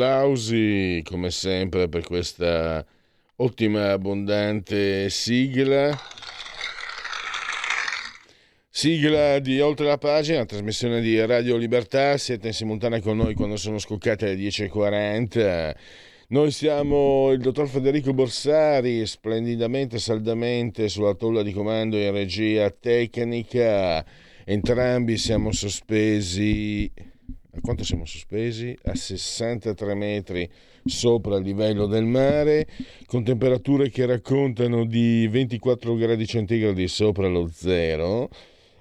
Applausi, come sempre, per questa ottima abbondante sigla. Sigla di Oltre la pagina, trasmissione di Radio Libertà. Siete in simultanea con noi quando sono scoccate le 10.40. Noi siamo il dottor Federico Borsari, splendidamente, saldamente sulla tolla di comando in regia tecnica. Entrambi siamo sospesi a quanto siamo sospesi? A 63 metri sopra il livello del mare, con temperature che raccontano di 24 gradi centigradi sopra lo zero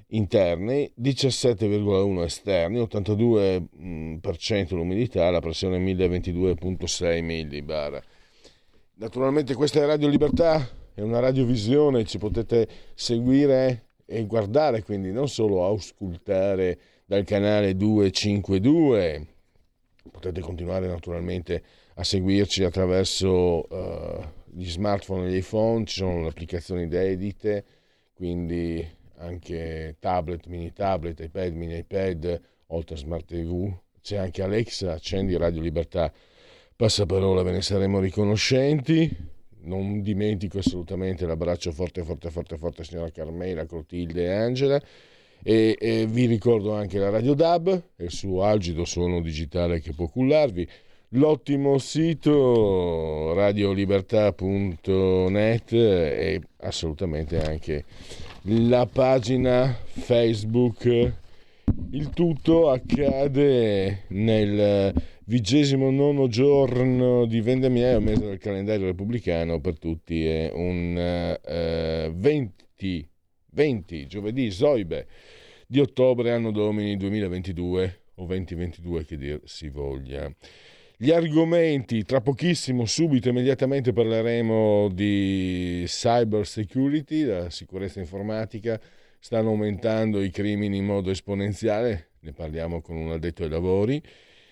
interni, 17,1 esterni, 82% l'umidità, la pressione 1022,6 millibar. Naturalmente questa è Radio Libertà, è una radiovisione, ci potete seguire e guardare, quindi non solo auscultare dal canale 252. Potete continuare naturalmente a seguirci attraverso uh, gli smartphone e gli iPhone, ci sono le applicazioni dedite, quindi anche tablet, mini tablet, iPad, mini iPad, oltre a Smart TV. C'è anche Alexa, accendi Radio Libertà, passaparola, ve ne saremo riconoscenti. Non dimentico assolutamente l'abbraccio forte, forte, forte, forte signora Carmela, Clotilde e Angela e, e, vi ricordo anche la Radio DAB, il suo algido suono digitale che può cullarvi, l'ottimo sito radiolibertà.net e assolutamente anche la pagina Facebook. Il tutto accade nel vigesimo nono giorno di vendemmiaio, mese del calendario repubblicano per tutti, è un uh, 20 20, giovedì, Zoibe, di ottobre, anno domini 2022 o 2022 che dir si voglia. Gli argomenti, tra pochissimo, subito, immediatamente parleremo di cyber security, la sicurezza informatica, stanno aumentando i crimini in modo esponenziale, ne parliamo con un addetto ai lavori,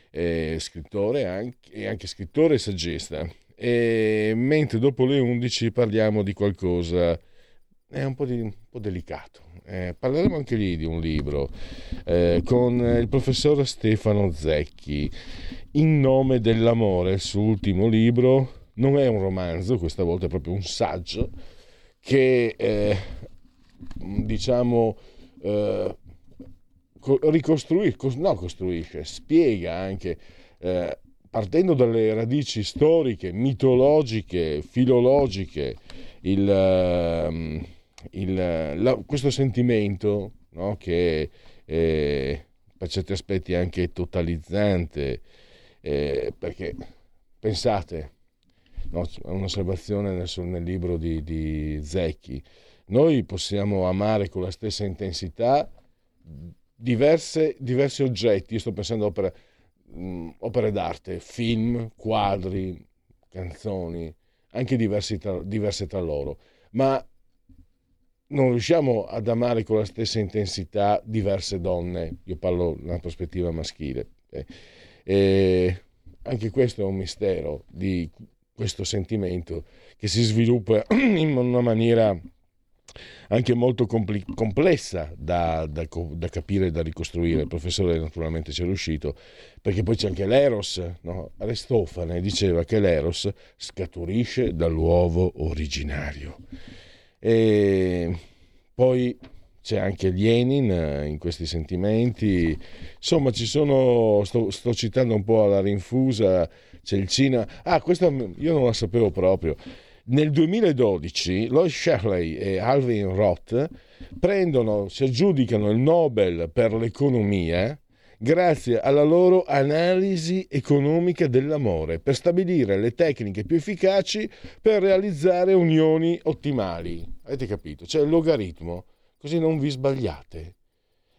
eh, scrittore anche, e anche scrittore e saggista. E mentre dopo le 11 parliamo di qualcosa è un po', di, un po delicato. Eh, parleremo anche lì di un libro eh, con il professor Stefano Zecchi, In nome dell'amore, il suo ultimo libro. Non è un romanzo, questa volta è proprio un saggio che eh, diciamo eh, ricostruisce, no, costruisce, spiega anche eh, partendo dalle radici storiche, mitologiche, filologiche, il, ehm, il, la, questo sentimento no, che è per certi aspetti anche totalizzante, eh, perché pensate, no, un'osservazione nel, nel libro di, di Zecchi, noi possiamo amare con la stessa intensità diverse, diversi oggetti, io sto pensando a opere, mh, opere d'arte, film, quadri, canzoni, anche tra, diverse tra loro, ma non riusciamo ad amare con la stessa intensità diverse donne, io parlo nella prospettiva maschile. Eh, e anche questo è un mistero di questo sentimento che si sviluppa in una maniera anche molto compli- complessa da, da, da, capire e da ricostruire. Il professore naturalmente ci è riuscito, perché poi c'è anche l'Eros. No? Aristofane diceva che l'Eros scaturisce dall'uovo originario. E poi c'è anche Lenin eh, in questi sentimenti. Insomma, ci sono, sto, sto, citando un po' alla rinfusa, c'è il Cina. Ah, questa io non la sapevo proprio. Nel 2012 Lloyd Shirley e Alvin Roth prendono, si aggiudicano il Nobel per l'economia grazie alla loro analisi economica dell'amore per stabilire le tecniche più efficaci per realizzare unioni ottimali. Avete capito? C'è il logaritmo, così non vi sbagliate.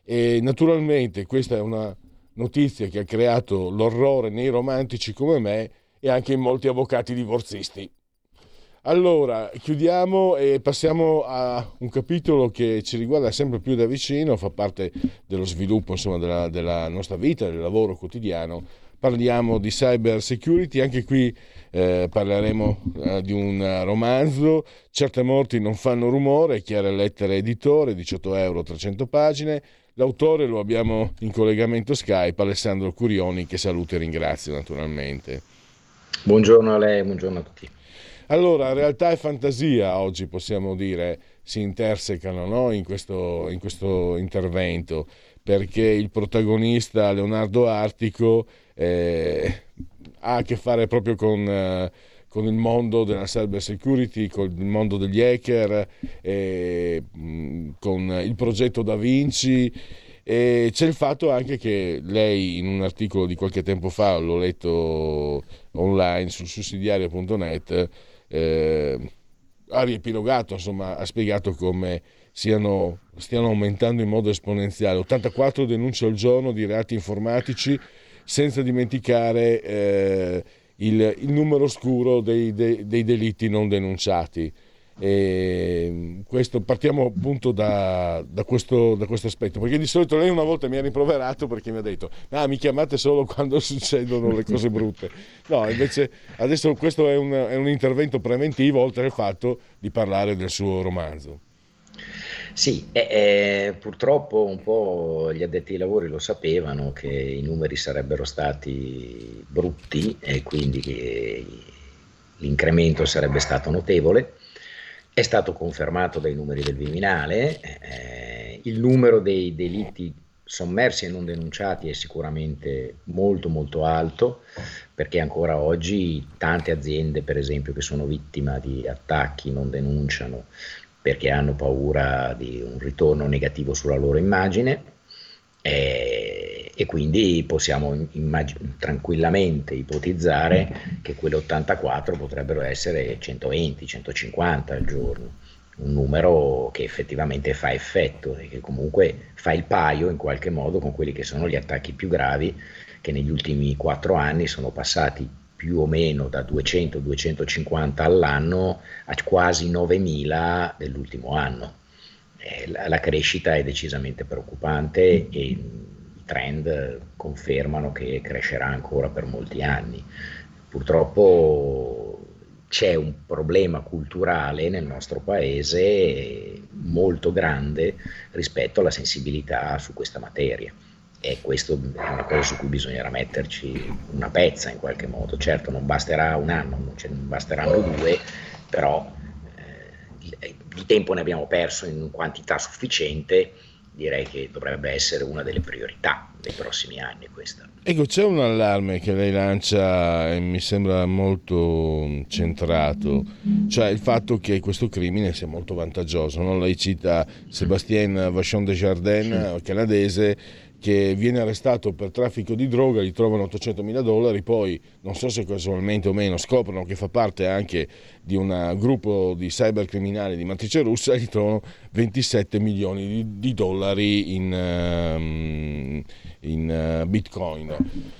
E naturalmente questa è una notizia che ha creato l'orrore nei romantici come me e anche in molti avvocati divorzisti. Allora, chiudiamo e passiamo a un capitolo che ci riguarda sempre più da vicino, fa parte dello sviluppo insomma, della, della nostra vita, del lavoro quotidiano. Parliamo di cyber security, anche qui eh, parleremo eh, di un romanzo, Certe morti non fanno rumore, chiare lettere editore, 18 euro, 300 pagine. L'autore lo abbiamo in collegamento Skype, Alessandro Curioni, che saluto e ringrazio naturalmente. Buongiorno a lei, buongiorno a tutti. Allora, realtà e fantasia oggi possiamo dire si intersecano no? in, questo, in, questo, intervento perché il protagonista Leonardo Artico eh, ha a che fare proprio con, eh, con, il mondo della cyber security, con il mondo degli hacker, eh, con il progetto Da Vinci. E c'è il fatto anche che lei in un articolo di qualche tempo fa, l'ho letto online sul sussidiario.net, eh, ha riepilogato, insomma, ha spiegato come siano, stiano aumentando in modo esponenziale. 84 denunce al giorno di reati informatici, senza dimenticare eh, il, il, numero scuro dei, dei, dei delitti non denunciati. E questo, partiamo appunto da, da, questo, da, questo, aspetto, perché di solito lei una volta mi ha rimproverato perché mi ha detto ah, mi chiamate solo quando succedono le cose brutte. No, invece adesso questo è un, è un intervento preventivo oltre al fatto di parlare del suo romanzo. Sì, eh, purtroppo un po' gli addetti ai lavori lo sapevano che i numeri sarebbero stati brutti e quindi l'incremento sarebbe stato notevole è stato confermato dai numeri del Viminale, eh, il numero dei delitti sommersi e non denunciati è sicuramente molto molto alto perché ancora oggi tante aziende per esempio che sono vittima di attacchi non denunciano perché hanno paura di un ritorno negativo sulla loro immagine. E, e quindi possiamo immag- tranquillamente ipotizzare che quelle 84 potrebbero essere 120, 150 al giorno, un numero che effettivamente fa effetto e che comunque fa il paio in qualche modo con quelli che sono gli attacchi più gravi che negli ultimi quattro anni sono passati più o meno da 200-250 all'anno a quasi 9.000 dell'ultimo anno. Eh, la, crescita è decisamente preoccupante e trend confermano che crescerà ancora per molti anni. Purtroppo c'è un problema culturale nel nostro paese molto grande rispetto alla sensibilità su questa materia e questo è una cosa su cui bisognerà metterci una pezza in qualche modo. Certo non basterà un anno, non, non basteranno due, però eh, di tempo ne abbiamo perso in quantità sufficiente, direi che dovrebbe essere una delle priorità dei prossimi anni questa. Ecco, c'è un allarme che lei lancia e mi sembra molto centrato, cioè il fatto che questo crimine sia molto vantaggioso. No? Lei cita Sébastien Vachon Desjardins, sì. canadese, che viene arrestato per traffico di droga, gli trovano 800 mila dollari, poi non so se casualmente o meno scoprono che fa parte anche di un gruppo di cybercriminali di matrice russa e gli trovano 27 milioni di, di dollari in, uh, in uh, bitcoin.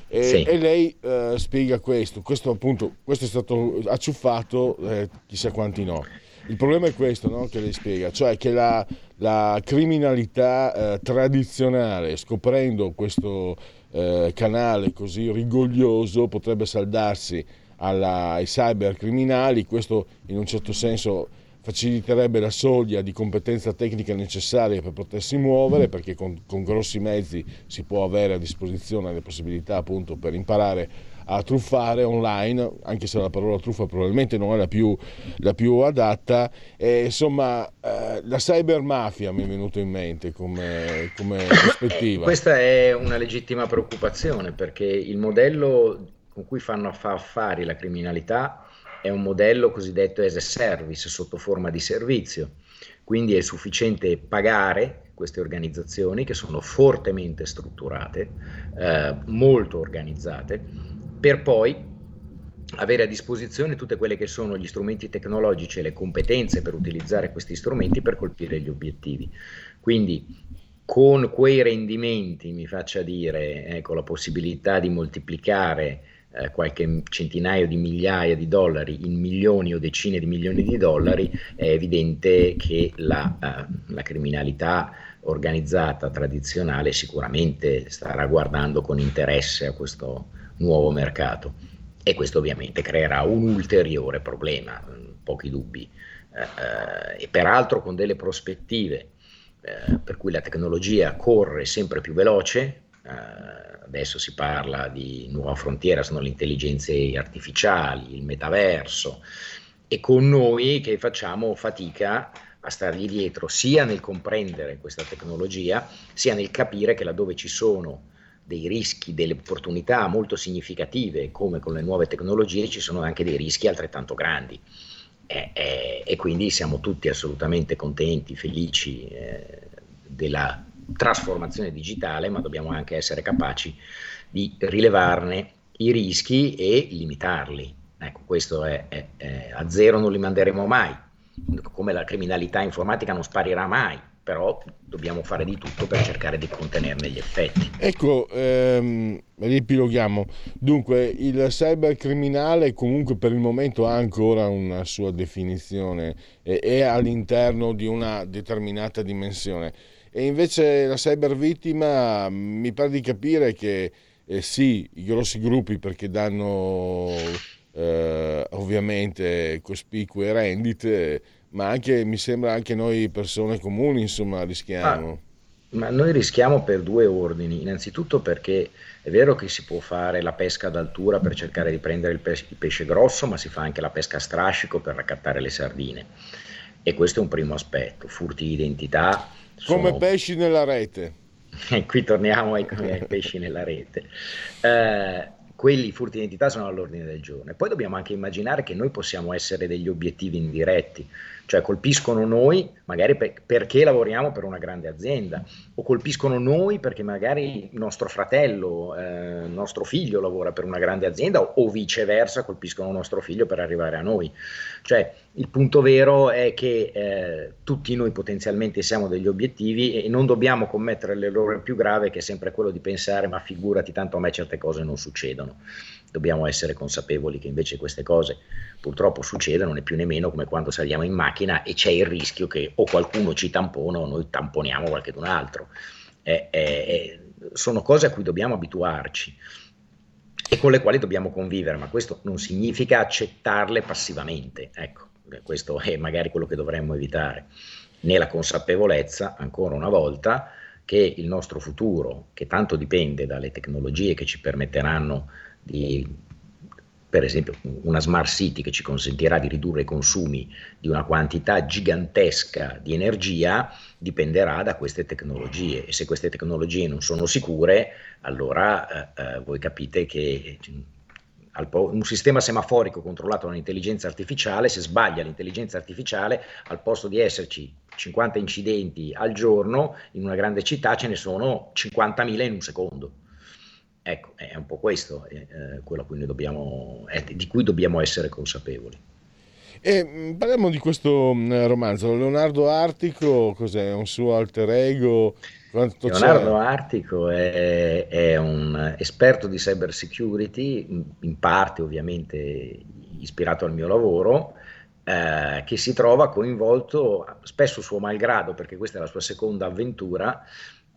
E, sì. e lei uh, spiega questo, questo appunto, questo è stato acciuffato, eh, chissà quanti no. Il problema è questo no, che lei spiega, cioè che la, la criminalità eh, tradizionale, scoprendo questo eh, canale così rigoglioso, potrebbe saldarsi alla, ai cybercriminali, questo in un certo senso faciliterebbe la soglia di competenza tecnica necessaria per potersi muovere, perché con, con grossi mezzi si può avere a disposizione le possibilità appunto per imparare a truffare online, anche se la parola truffa probabilmente non è la più, la più adatta. E, insomma, eh, la cybermafia mi è venuto in mente come, come prospettiva. Questa è una legittima preoccupazione perché il modello con cui fanno affari la criminalità è un modello cosiddetto as a service sotto forma di servizio. Quindi è sufficiente pagare queste organizzazioni che sono fortemente strutturate, eh, molto organizzate, per poi avere a disposizione tutte quelle che sono gli strumenti tecnologici e le competenze per utilizzare questi strumenti per colpire gli obiettivi. Quindi con quei rendimenti, mi faccia dire, ecco, la possibilità di moltiplicare eh, qualche centinaio di migliaia di dollari in milioni o decine di milioni di dollari, è evidente che la, uh, la criminalità organizzata tradizionale sicuramente starà guardando con interesse a questo nuovo mercato. E questo ovviamente creerà un ulteriore problema, pochi dubbi, eh, eh, e peraltro con delle prospettive eh, per cui la tecnologia corre sempre più veloce, eh, adesso si parla di nuova frontiera, sono le intelligenze artificiali, il metaverso, e con noi che facciamo fatica a stargli dietro sia nel comprendere questa tecnologia, sia nel capire che laddove ci sono dei rischi, delle opportunità molto significative, come con le nuove tecnologie, ci sono anche dei rischi altrettanto grandi. E, e, e quindi siamo tutti assolutamente contenti, felici eh, della trasformazione digitale, ma dobbiamo anche essere capaci di rilevarne i rischi e limitarli. Ecco, questo è, è, è a zero non li manderemo mai, come la criminalità informatica non sparirà mai, però dobbiamo fare di tutto per cercare di contenerne gli effetti. Ecco, ehm, ripiloghiamo. Dunque, il cybercriminale comunque per il momento ha ancora una sua definizione, e è all'interno di una determinata dimensione. E invece la cybervittima mi pare di capire che eh, sì, i grossi gruppi perché danno eh, ovviamente cospicue rendite ma anche, mi sembra anche noi persone comuni, insomma, rischiamo. Ah, ma noi rischiamo per due ordini. Innanzitutto perché è vero che si può fare la pesca d'altura per cercare di prendere il, pes- il pesce grosso, ma si fa anche la pesca a strascico per raccattare le sardine. E questo è un primo aspetto. Furti di identità. Sono... Come pesci nella rete. Qui torniamo ai, ai pesci nella rete. Eh, quelli furti di identità sono all'ordine del giorno. E poi dobbiamo anche immaginare che noi possiamo essere degli obiettivi indiretti cioè colpiscono noi magari per, perché lavoriamo per una grande azienda o colpiscono noi perché magari nostro fratello, eh, nostro figlio lavora per una grande azienda o, o viceversa colpiscono nostro figlio per arrivare a noi. Cioè il punto vero è che eh, tutti noi potenzialmente siamo degli obiettivi e non dobbiamo commettere l'errore più grave che è sempre quello di pensare ma figurati tanto a me certe cose non succedono dobbiamo essere consapevoli che invece queste cose purtroppo succedono né più né meno come quando saliamo in macchina e c'è il rischio che o qualcuno ci tampona o noi tamponiamo qualcun altro. Eh, eh, sono cose a cui dobbiamo abituarci e con le quali dobbiamo convivere, ma questo non significa accettarle passivamente. Ecco, questo è magari quello che dovremmo evitare, nella consapevolezza, ancora una volta, che il nostro futuro, che tanto dipende dalle tecnologie che ci permetteranno di per esempio una smart city che ci consentirà di ridurre i consumi di una quantità gigantesca di energia dipenderà da queste tecnologie e se queste tecnologie non sono sicure allora eh, eh voi capite che un sistema semaforico controllato da un'intelligenza artificiale, se sbaglia l'intelligenza artificiale, al posto di esserci 50 incidenti al giorno, in una grande città ce ne sono 50.000 in un secondo. Ecco, è un po' questo eh, quello cui dobbiamo, eh, di cui dobbiamo essere consapevoli. E mm, parliamo di questo mm, romanzo. Leonardo Artico, cos'è? Un suo alter ego? Quanto Leonardo c'è? Artico è, è, un esperto di cyber security, in parte ovviamente ispirato al mio lavoro, eh, che si trova coinvolto, spesso suo malgrado, perché questa è la sua seconda avventura,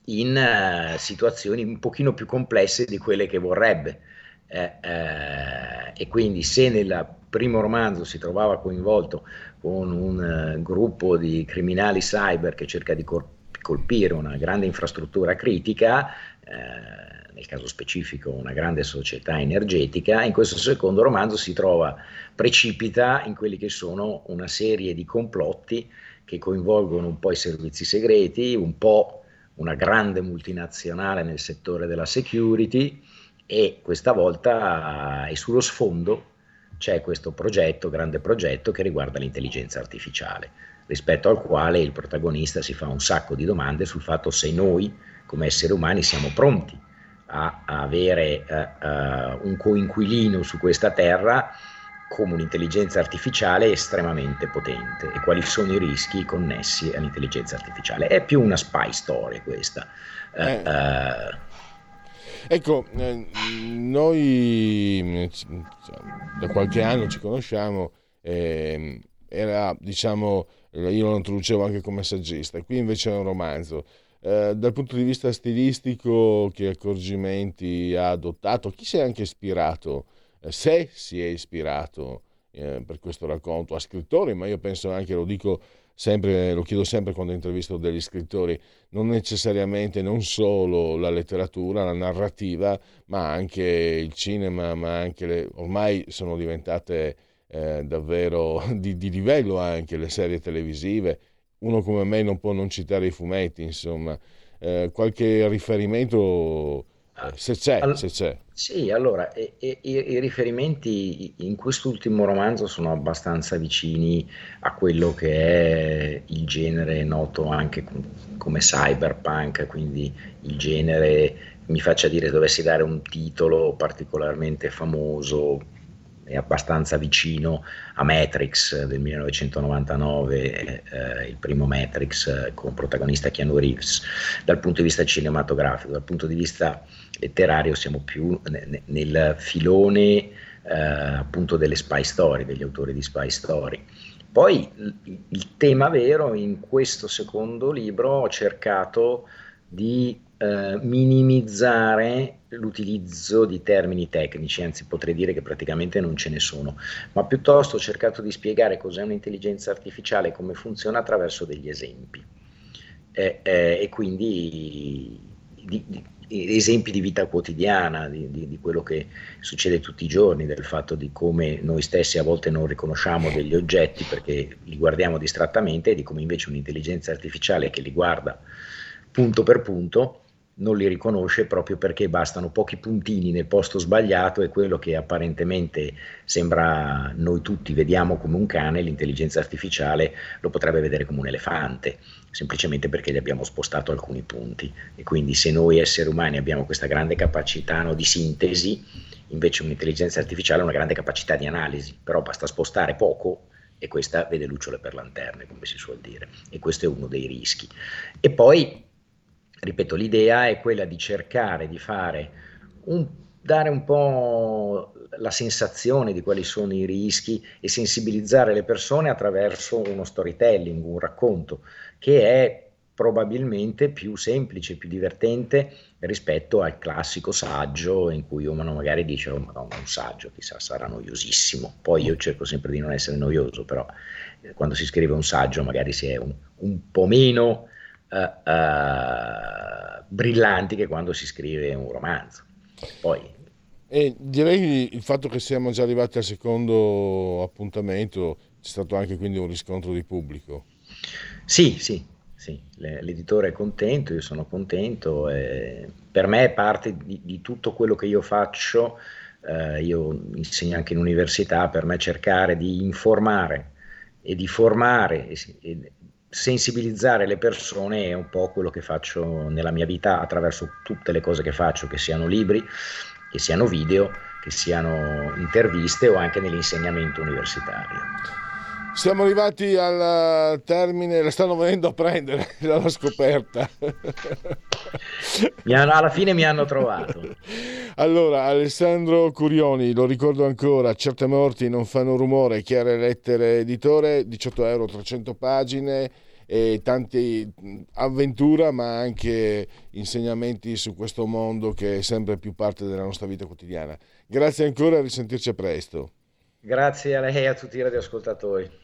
in uh, situazioni un pochino più complesse di quelle che vorrebbe. Eh, eh, e quindi se nel primo romanzo si trovava coinvolto con un uh, gruppo di criminali cyber che cerca di cor- colpire una grande infrastruttura critica, eh, nel caso specifico una grande società energetica, in questo secondo romanzo si trova, precipita in quelli che sono una serie di complotti che coinvolgono un po' i servizi segreti, un po' una grande multinazionale nel settore della security e questa volta è sullo sfondo c'è questo progetto, grande progetto che riguarda l'intelligenza artificiale. rispetto al quale il protagonista si fa un sacco di domande sul fatto se noi come esseri umani siamo pronti a, avere uh, uh, un coinquilino su questa terra come un'intelligenza artificiale estremamente potente e quali sono i rischi connessi all'intelligenza artificiale. È più una spy story questa. Eh. Uh, ecco, eh, noi da qualche anno ci conosciamo, eh, era diciamo, io lo introducevo anche come saggista, qui invece è un romanzo. Eh, dal punto di vista stilistico, che accorgimenti ha adottato? Chi si è anche ispirato? Se si è ispirato eh, per questo racconto a scrittori, ma io penso anche, lo dico sempre, lo chiedo sempre quando intervisto degli scrittori, non necessariamente non solo la letteratura, la narrativa, ma anche il cinema, ma anche le, ormai sono diventate eh, davvero di, di livello anche le serie televisive. Uno come me non può non citare i fumetti, insomma, eh, qualche riferimento se c'è, All- se c'è. Sì, allora, e, e, i riferimenti in quest'ultimo romanzo sono abbastanza vicini a quello che è il genere noto anche come cyberpunk, quindi il genere, mi faccia dire, dovessi dare un titolo particolarmente famoso, è abbastanza vicino a Matrix del 1999, eh, il primo Matrix eh, con protagonista Keanu Reeves, dal punto di vista cinematografico, dal punto di vista letterario siamo più ne, nel filone eh, appunto delle spy story, degli autori di spy story. Poi il tema vero in questo secondo libro ho cercato di eh, minimizzare l'utilizzo di termini tecnici, anzi potrei dire che praticamente non ce ne sono, ma piuttosto ho cercato di spiegare cos'è un'intelligenza artificiale e come funziona attraverso degli esempi. Eh, eh, e quindi di, di, esempi di vita quotidiana, di, di, quello che succede tutti i giorni, del fatto di come noi stessi a volte non riconosciamo degli oggetti perché li guardiamo distrattamente e di come invece un'intelligenza artificiale che li guarda punto per punto non li riconosce proprio perché bastano pochi puntini nel posto sbagliato e quello che apparentemente sembra noi tutti vediamo come un cane, l'intelligenza artificiale lo potrebbe vedere come un elefante, semplicemente perché gli abbiamo spostato alcuni punti. E quindi se noi esseri umani abbiamo questa grande capacità no, di sintesi, invece un'intelligenza artificiale ha una grande capacità di analisi, però basta spostare poco e questa vede lucciole per lanterne, come si suol dire, e questo è uno dei rischi. E poi ripeto, l'idea è quella di cercare di fare un, dare un po' la sensazione di quali sono i rischi e sensibilizzare le persone attraverso uno storytelling, un racconto, che è probabilmente più semplice, più divertente rispetto al classico saggio in cui uno magari dice oh madonna un saggio chissà sarà noiosissimo poi io cerco sempre di non essere noioso però eh, quando si scrive un saggio magari si è un, un po' meno uh, uh, brillanti che quando si scrive un romanzo. Poi, e direi il fatto che siamo già arrivati al secondo appuntamento c'è stato anche quindi un riscontro di pubblico. Sì, sì, sì. l'editore è contento, io sono contento. per me è parte di, di, tutto quello che io faccio. Eh, io insegno anche in università, per me cercare di informare e di formare e, e, sensibilizzare le persone è un po' quello che faccio nella mia vita attraverso tutte le cose che faccio, che siano libri, che siano video, che siano interviste o anche nell'insegnamento universitario. Siamo arrivati al termine, la stanno venendo a prendere dalla scoperta. Hanno, alla fine mi hanno trovato. Allora, Alessandro Curioni, lo ricordo ancora, certe morti non fanno rumore, chiare lettere editore, 18 euro, 300 pagine e tante avventura ma anche insegnamenti su questo mondo che è sempre più parte della nostra vita quotidiana. Grazie ancora e a risentirci a presto. Grazie a lei e a tutti i radioascoltatori.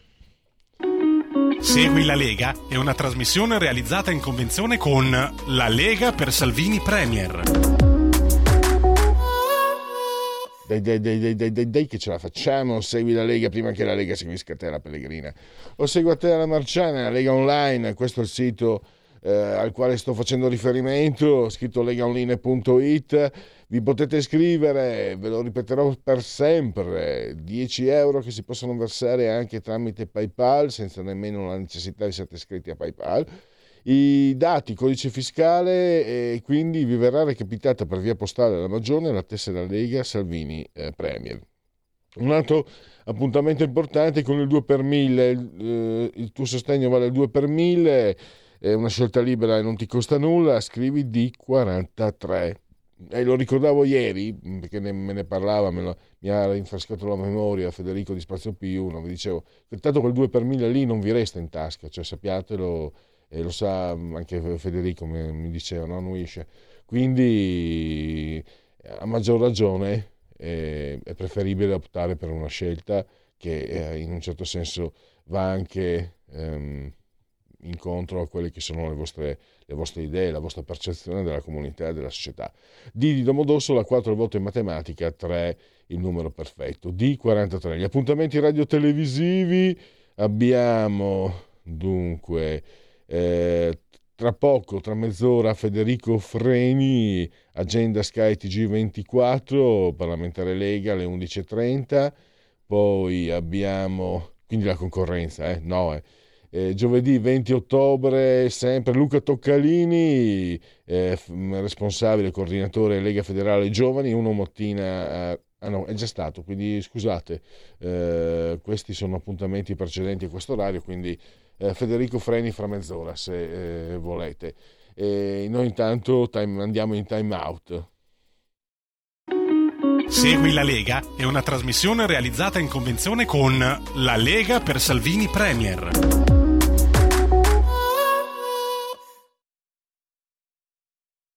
Segui la Lega è una trasmissione realizzata in convenzione con La Lega per Salvini Premier. Dai, dai, dai, dai, dai, dai, che ce la facciamo. Segui la Lega prima che la Lega seguisca te la Pellegrina. O segua te la Marciana, la Lega Online, questo è il sito eh, al quale sto facendo riferimento, scritto legaonline.it, vi potete iscrivere, ve lo ripeterò per sempre, 10 euro che si possono versare anche tramite PayPal senza nemmeno la necessità di essere iscritti a PayPal i dati, codice fiscale e quindi vi verrà recapitata per via postale la Magione la tessera Lega Salvini eh, Premier. Un altro appuntamento importante con il 2 per 1000, eh, il tuo sostegno vale il 2 per 1000, è una scelta libera e non ti costa nulla, scrivi D43. E lo ricordavo ieri, perché ne, me ne parlava, me lo, mi ha rinfrescato la memoria Federico di Spazio P1, vi dicevo, tanto quel 2 per 1000 lì non vi resta in tasca, cioè sappiatelo, e lo sa anche Federico mi, mi diceva, no, Nuisce. Quindi a maggior ragione eh, è preferibile optare per una scelta che eh, in un certo senso va anche ehm, incontro a quelle che sono le vostre, le vostre, idee, la vostra percezione della comunità e della società. D di Domodossola, 4 il voto in matematica, 3 il numero perfetto. D43. Gli appuntamenti radio-televisivi abbiamo dunque eh, tra poco, tra mezz'ora, Federico Freni, agenda Sky TG24, parlamentare Lega alle 11.30. Poi abbiamo, quindi la concorrenza, eh? No, eh. Eh, giovedì 20 ottobre, sempre Luca Toccalini, eh, responsabile, coordinatore Lega Federale Giovani, uno mattina... Eh, ah no, è già stato, quindi scusate, eh, questi sono appuntamenti precedenti a questo orario, quindi eh, Federico Freni fra mezz'ora se eh, volete. E noi intanto time, andiamo in time out. Segui la Lega è una trasmissione realizzata in convenzione con La Lega per Salvini Premier.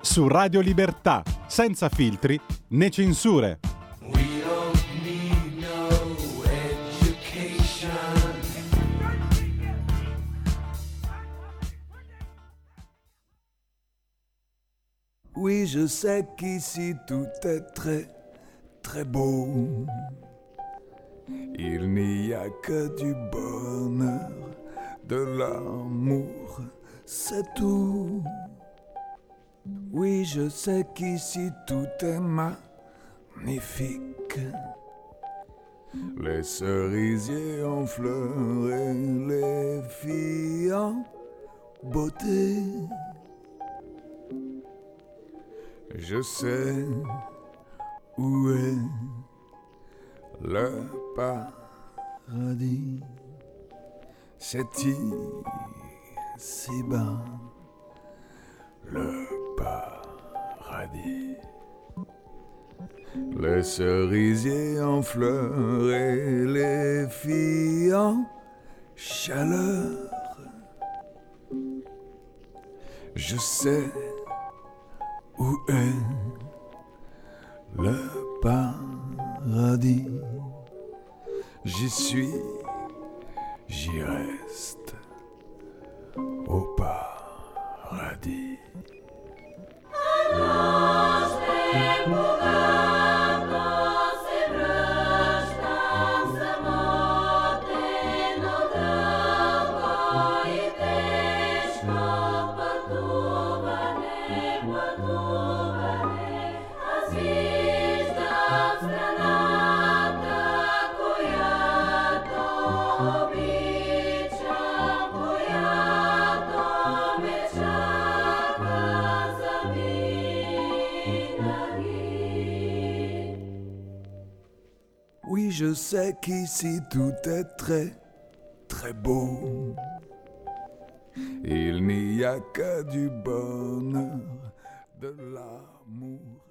su Radio Libertà, senza filtri né censure. Oui, je sais qu'ici tout est très, très beau. Il n'y a que du bonheur, de l'amour, c'est tout. Oui, je sais qu'ici tout est magnifique. Les cerisiers en fleurs et les filles en beauté. Je sais où est le paradis. C'est ici bas le paradis. Les cerisiers en fleurs et les filles en chaleur. Je sais où est le paradis. J'y suis, j'y reste au paradis. nos je sais qu'ici tout est très, très beau. Il n'y a que du bonheur, de l'amour,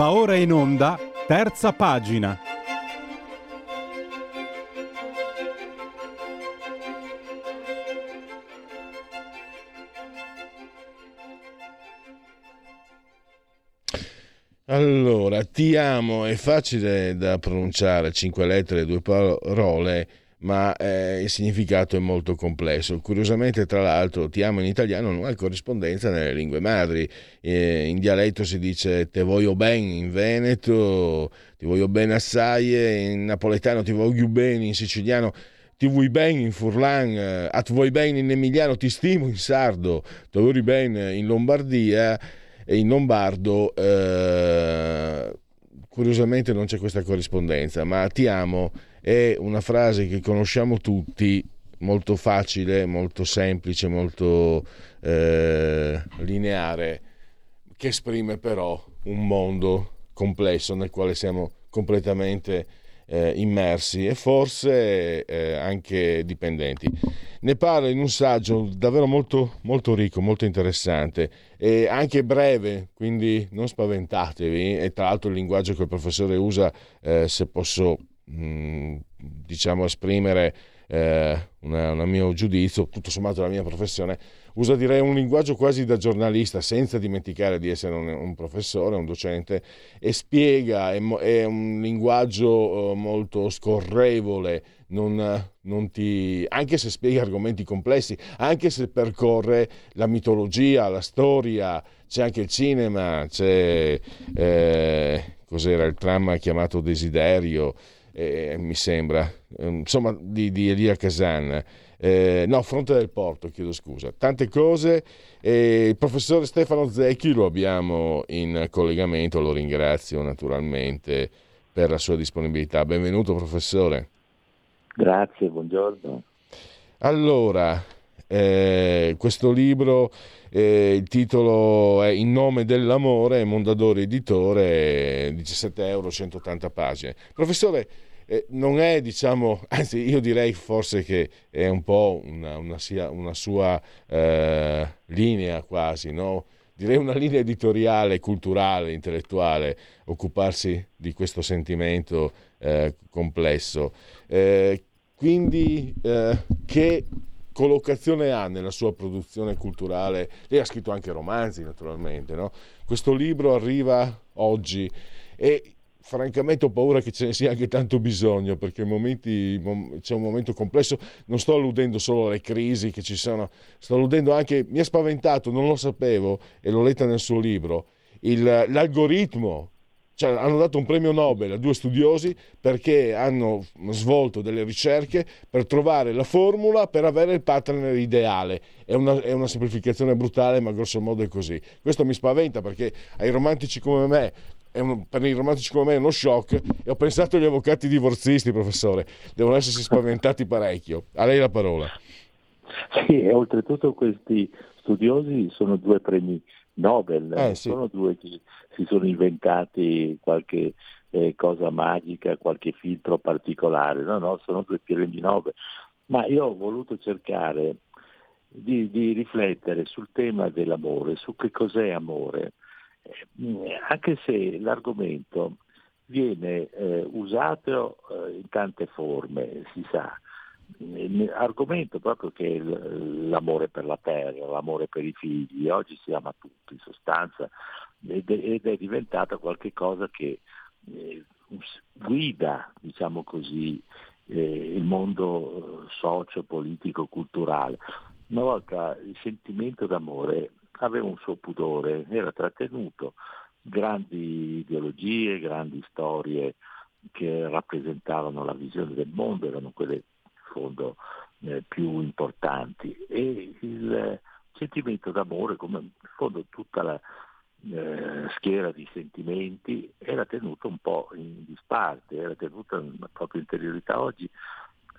Va ora in onda, terza pagina. Allora, ti amo è facile da pronunciare, cinque lettere, due parole, ma eh, il significato è molto complesso. Curiosamente, tra l'altro, ti amo in italiano non ha corrispondenza nelle lingue madri. Eh, in dialetto si dice te voglio ben in Veneto, ti voglio bene assai, in napoletano ti voglio bene, in siciliano ti vuoi bene in Furlan, eh, a ti vuoi bene in Emiliano, ti stimo in Sardo, ti vuoi bene in Lombardia e in Lombardo. Eh, curiosamente non c'è questa corrispondenza, ma ti amo è una frase che conosciamo tutti, molto facile, molto semplice, molto eh, lineare, che esprime però un mondo complesso nel quale siamo completamente eh, immersi e forse eh, anche dipendenti. Ne parla in un saggio davvero molto, molto ricco, molto interessante e anche breve, quindi non spaventatevi. E tra l'altro il linguaggio che il professore usa, eh, se posso mh, diciamo esprimere eh, un mio giudizio, tutto sommato la mia professione, usa direi un linguaggio quasi da giornalista, senza dimenticare di essere un, un professore, un docente, e spiega, è, è un linguaggio uh, molto scorrevole, non, non ti, anche se spiega argomenti complessi, anche se percorre la mitologia, la storia, c'è anche il cinema, c'è eh, cos'era il tram chiamato Desiderio, eh, mi sembra, insomma di, di Elia Casan. Eh, no, Fronte del Porto, chiedo scusa. Tante cose. Eh, il professore Stefano Zecchi lo abbiamo in collegamento, lo ringrazio naturalmente per la sua disponibilità. Benvenuto professore. Grazie, buongiorno. Allora, eh, questo libro, eh, il titolo è In nome dell'amore, Mondadori Editore, 17 euro, 180 pagine. Professore, eh, non è, diciamo, anzi io direi forse che è un po' una, una, una sua eh, linea quasi, no? direi una linea editoriale, culturale, intellettuale, occuparsi di questo sentimento eh, complesso. Eh, quindi eh, che collocazione ha nella sua produzione culturale? Lei ha scritto anche romanzi naturalmente, no? Questo libro arriva oggi e francamente ho paura che ce ne sia anche tanto bisogno perché momenti, c'è un momento complesso, non sto alludendo solo alle crisi che ci sono, sto alludendo anche, mi ha spaventato, non lo sapevo e l'ho letta nel suo libro, il, l'algoritmo cioè, hanno dato un premio Nobel a due studiosi perché hanno svolto delle ricerche per trovare la formula per avere il partner ideale. È una, è una, semplificazione brutale, ma grosso modo è così. Questo mi spaventa perché ai romantici come me un, per i romantici come me è uno shock e ho pensato agli avvocati divorzisti, professore, devono essersi spaventati parecchio. A lei la parola. Sì, e oltretutto questi studiosi sono due premi Nobel, eh, sì. sono due che si sono inventati qualche eh, cosa magica, qualche filtro particolare, no, no, sono due premi Nobel. Ma io ho voluto cercare di, di riflettere sul tema dell'amore, su che cos'è amore, eh, anche se l'argomento viene eh, usato eh, in tante forme, si sa, argomento proprio che è l'amore per la terra, l'amore per i figli, oggi si ama tutto in sostanza ed è, diventata qualcosa che eh, guida, diciamo così, eh, il mondo socio, politico, culturale. Una volta il sentimento d'amore aveva un suo pudore, era trattenuto, grandi ideologie, grandi storie che rappresentavano la visione del mondo, erano quelle fondo eh, più importanti e il sentimento d'amore come in fondo tutta la eh, schiera di sentimenti era tenuto un po' in disparte, era tenuta nella propria interiorità. Oggi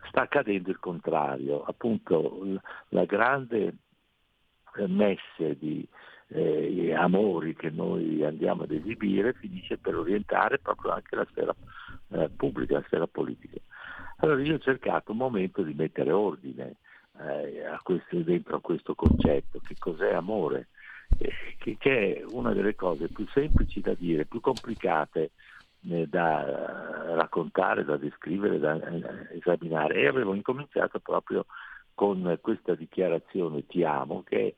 sta accadendo il contrario, appunto la grande messe di eh, amori che noi andiamo ad esibire finisce per orientare proprio anche la sfera eh, pubblica, la sfera politica. Allora io ho cercato un momento di mettere ordine eh, a questo, dentro a questo concetto, che cos'è amore, eh, che, che, è una delle cose più semplici da dire, più complicate eh, da raccontare, da descrivere, da eh, esaminare. E avevo incominciato proprio con questa dichiarazione ti amo, che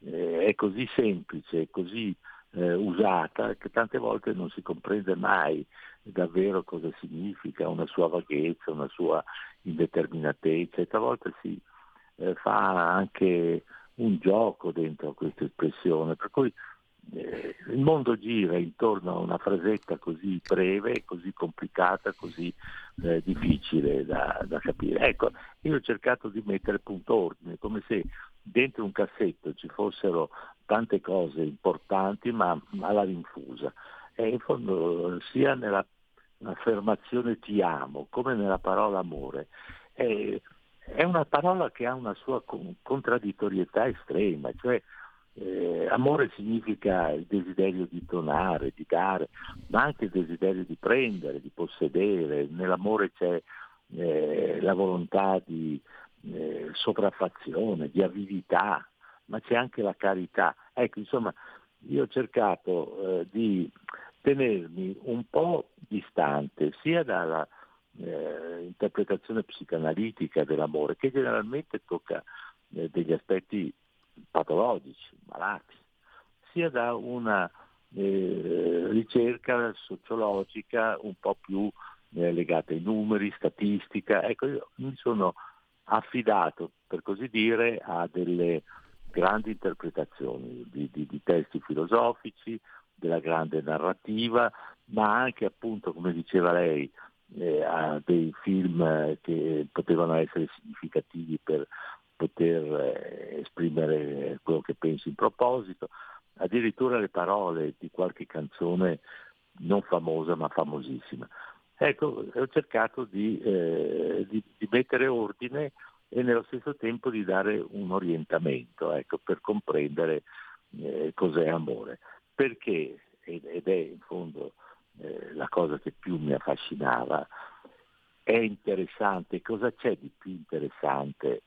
eh, è così semplice, così eh, usata, che tante volte non si comprende mai davvero cosa significa, una sua vaghezza, una sua indeterminatezza e talvolta si eh, fa anche un gioco dentro questa espressione, per cui eh, il mondo gira intorno a una frasetta così breve, così complicata, così eh, difficile da, da, capire. Ecco, io ho cercato di mettere punto ordine, come se dentro un cassetto ci fossero tante cose importanti ma alla rinfusa. E in fondo sia nella l'affermazione ti amo, come nella parola amore, è, è una parola che ha una sua contraddittorietà estrema, cioè eh, amore significa il desiderio di donare, di dare, ma anche il desiderio di prendere, di possedere, nell'amore c'è eh, la volontà di eh, sopraffazione, di avidità, ma c'è anche la carità. Ecco, insomma, io ho cercato eh, di tenermi un po' distante sia dalla eh, interpretazione psicanalitica dell'amore, che generalmente tocca eh, degli aspetti patologici, malati, sia da una eh, ricerca sociologica un po' più eh, legata ai numeri, statistica. Ecco, io mi sono affidato, per così dire, a delle grandi interpretazioni di, di, di testi filosofici, della grande narrativa, ma anche appunto, come diceva lei, eh, a dei film eh, che potevano essere significativi per poter eh, esprimere quello che pensi in proposito, addirittura le parole di qualche canzone non famosa ma famosissima. Ecco, ho cercato di, eh, di, di mettere ordine e nello stesso tempo di dare un orientamento ecco, per comprendere eh, cos'è amore perché, ed è in fondo eh, la cosa che più mi affascinava, è interessante, cosa c'è di più interessante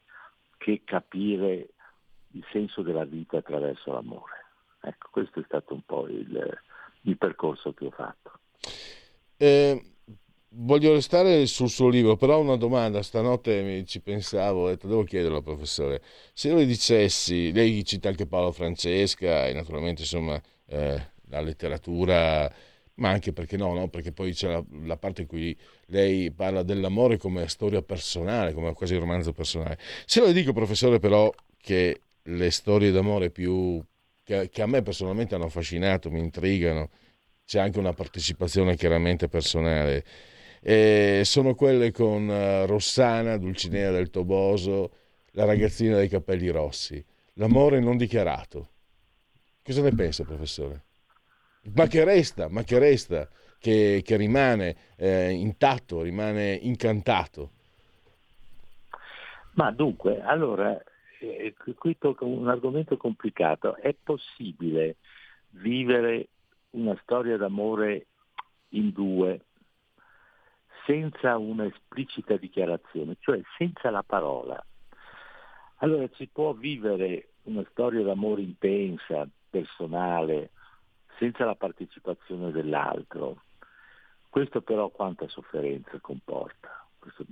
che capire il senso della vita attraverso l'amore? Ecco, questo è stato un po' il, il percorso che ho fatto. Eh, voglio restare sul suo libro, però una domanda, stanotte ci pensavo, ho detto devo chiederlo al professore, se io le dicessi, lei cita anche Paolo Francesca e naturalmente insomma eh, la letteratura, ma anche perché no, no? perché poi c'è la, la, parte in cui lei parla dell'amore come storia personale, come quasi romanzo personale. Se lo dico, professore, però, che le storie d'amore più che, che a me personalmente hanno affascinato, mi intrigano, c'è anche una partecipazione chiaramente personale. E sono quelle con uh, Rossana, Dulcinea del Toboso, la ragazzina dai capelli rossi. L'amore non dichiarato. Cosa ne pensa, professore? ma che resta, ma che resta, che, che rimane eh, intatto, rimane incantato. Ma dunque, allora, eh, qui tocca un argomento complicato. È possibile vivere una storia d'amore in due senza una esplicita dichiarazione, cioè senza la parola. Allora si può vivere una storia d'amore intensa, personale, senza la partecipazione dell'altro. Questo però quanta sofferenza comporta? Questa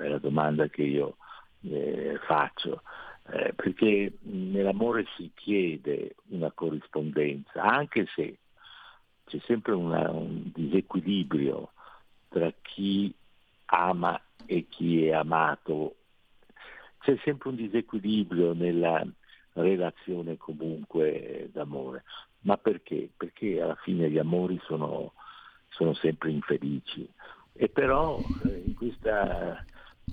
è la domanda che io eh, faccio, eh, perché nell'amore si chiede una corrispondenza, anche se c'è sempre una, un disequilibrio tra chi ama e chi è amato, c'è sempre un disequilibrio nella relazione comunque d'amore. Ma perché? Perché alla fine gli amori sono, sono sempre infelici. E però eh, in questa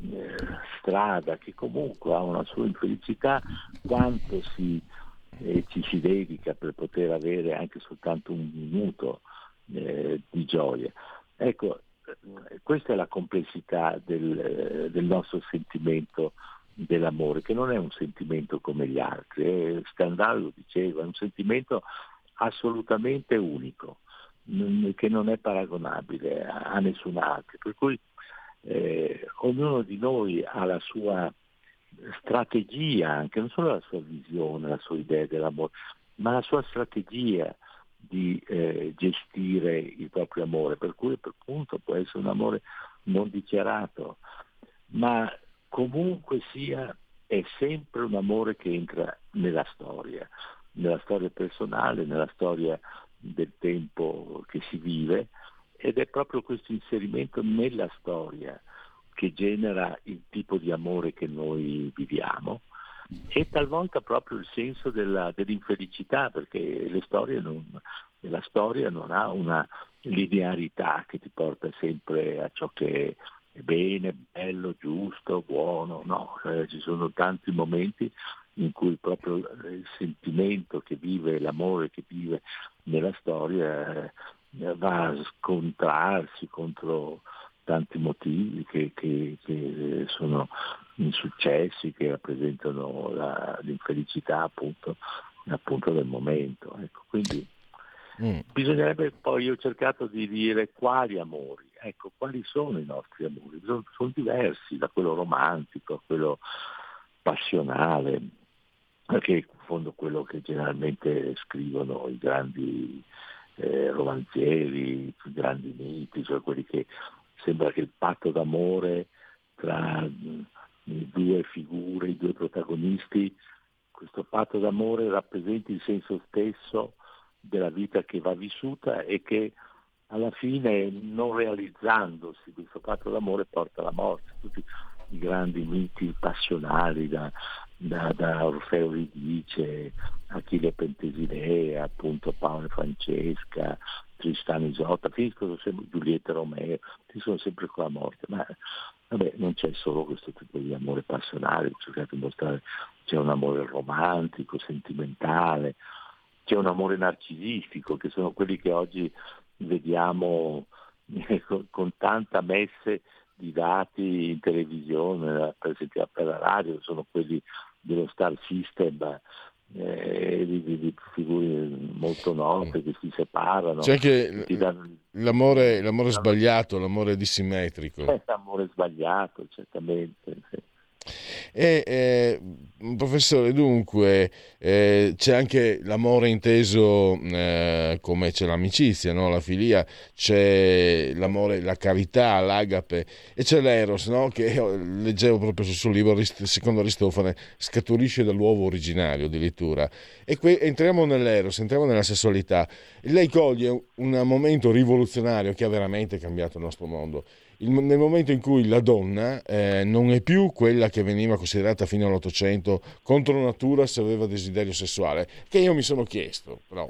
eh, strada che comunque ha una sua infelicità, quanto si, eh, ci si dedica per poter avere anche soltanto un minuto eh, di gioia. Ecco, questa è la complessità del, eh, del, nostro sentimento dell'amore, che non è un sentimento come gli altri. Stendhal lo diceva, è un sentimento assolutamente unico, che non è paragonabile a, a nessun altro. Per cui eh, ognuno di noi ha la sua strategia, anche non solo la sua visione, la sua idea dell'amore, ma la sua strategia di eh, gestire il proprio amore, per cui per punto può essere un amore non dichiarato, ma comunque sia è sempre un amore che entra nella storia, nella storia personale, nella storia del tempo che si vive ed è proprio questo inserimento nella storia che genera il tipo di amore che noi viviamo e talvolta proprio il senso della, dell'infelicità perché non, la storia non ha una linearità che ti porta sempre a ciò che è bene, bello, giusto, buono, no, eh, ci sono tanti momenti in cui proprio il sentimento che vive, l'amore che vive nella storia eh, va a scontrarsi contro tanti motivi che, che, che sono insuccessi, che rappresentano la, l'infelicità appunto, appunto, del momento. Ecco, quindi mm. bisognerebbe poi, io ho cercato di dire quali amori, ecco, quali sono i nostri amori, sono, sono diversi da quello romantico a quello passionale, che è in fondo quello che generalmente scrivono i grandi eh, romanzieri, i grandi miti, cioè quelli che sembra che il patto d'amore tra mm, i due figure, i due protagonisti, questo patto d'amore rappresenti il senso stesso della vita che va vissuta e che alla fine non realizzandosi questo patto d'amore porta alla morte. I grandi miti passionali da, da, da Orfeo Ridice, Achille Pentesilea, appunto Paolo e Francesca, Tristano Isotta, finiscono sempre Giulietta Romeo, finiscono sempre con la morte, ma vabbè non c'è solo questo tipo di amore passionale, ho cercato di mostrare c'è un amore romantico, sentimentale, c'è un amore narcisistico, che sono quelli che oggi vediamo con tanta messe di dati in televisione, per, per la radio, sono quelli dello star system eh, di, di, di, figure molto note che si separano. C'è anche danno... l'amore, l'amore sbagliato, l'amore dissimmetrico. C'è l'amore sbagliato, certamente. Sì. E, eh, professore, dunque, eh, c'è anche l'amore inteso eh, come c'è l'amicizia, no? la filia, c'è l'amore, la carità, l'agape e c'è l'eros, no? che leggevo proprio sul suo libro, secondo Aristofane, scaturisce dall'uovo originario addirittura. E qui entriamo nell'eros, entriamo nella sessualità. Lei coglie un momento rivoluzionario che ha veramente cambiato il nostro mondo il, nel momento in cui la donna eh, non è più quella che veniva considerata fino all'Ottocento contro natura se aveva desiderio sessuale, che io mi sono chiesto, però,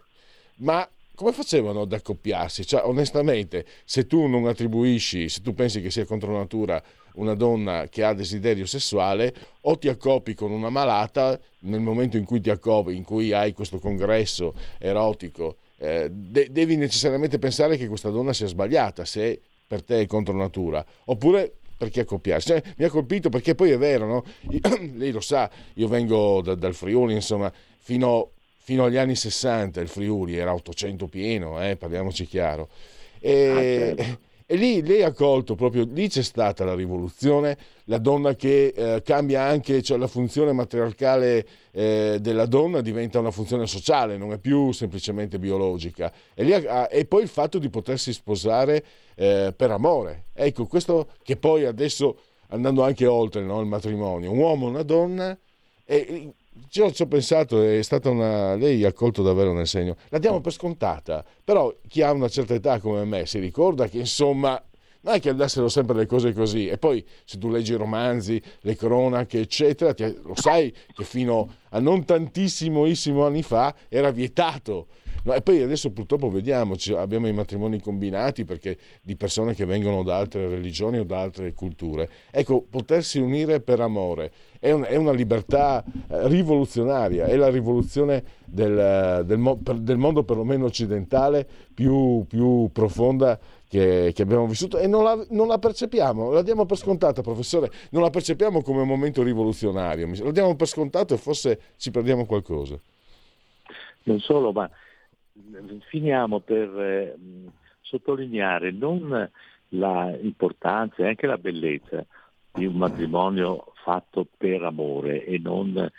ma come facevano ad accoppiarsi? Cioè, onestamente, se tu non attribuisci, se tu pensi che sia contro natura una donna che ha desiderio sessuale, o ti accoppi con una malata nel momento in cui ti accoppi, in cui hai questo congresso erotico eh, de- devi necessariamente pensare che questa donna sia sbagliata se per te è contro natura, oppure perché accoppiarsi. Cioè, mi ha colpito perché poi è vero, no? Lei lo sa, io vengo da, dal Friuli, insomma, fino, fino, agli anni 60 il Friuli era 800 pieno, eh, parliamoci chiaro. E, ah, certo. E lì lei ha colto proprio, lì c'è stata la rivoluzione, la donna che eh, cambia anche, cioè la funzione matriarcale eh, della donna diventa una funzione sociale, non è più semplicemente biologica. E, ha, e poi il fatto di potersi sposare eh, per amore. Ecco, questo che poi adesso, andando anche oltre no, il matrimonio, un uomo e una donna, e ci ho, ci ho, pensato, è stata una. Lei ha colto davvero nel segno. La diamo per scontata, però chi ha una certa età come me si ricorda che insomma non è che andassero sempre le cose così. E poi se tu leggi i romanzi, le cronache, eccetera, ti, lo sai che fino a non tantissimissimo anni fa era vietato No, e poi adesso purtroppo vediamo, abbiamo i matrimoni combinati perché di persone che vengono da altre religioni o da altre culture. Ecco, potersi unire per amore è, un, è una libertà eh, rivoluzionaria, è la rivoluzione del, del, del mondo perlomeno occidentale più, più profonda che, che, abbiamo vissuto e non la, non la, percepiamo, la diamo per scontata, professore, non la percepiamo come un momento rivoluzionario, la diamo per scontato e forse ci perdiamo qualcosa. Non solo, ma finiamo per eh, sottolineare non l'importanza e anche la bellezza di un matrimonio fatto per amore e non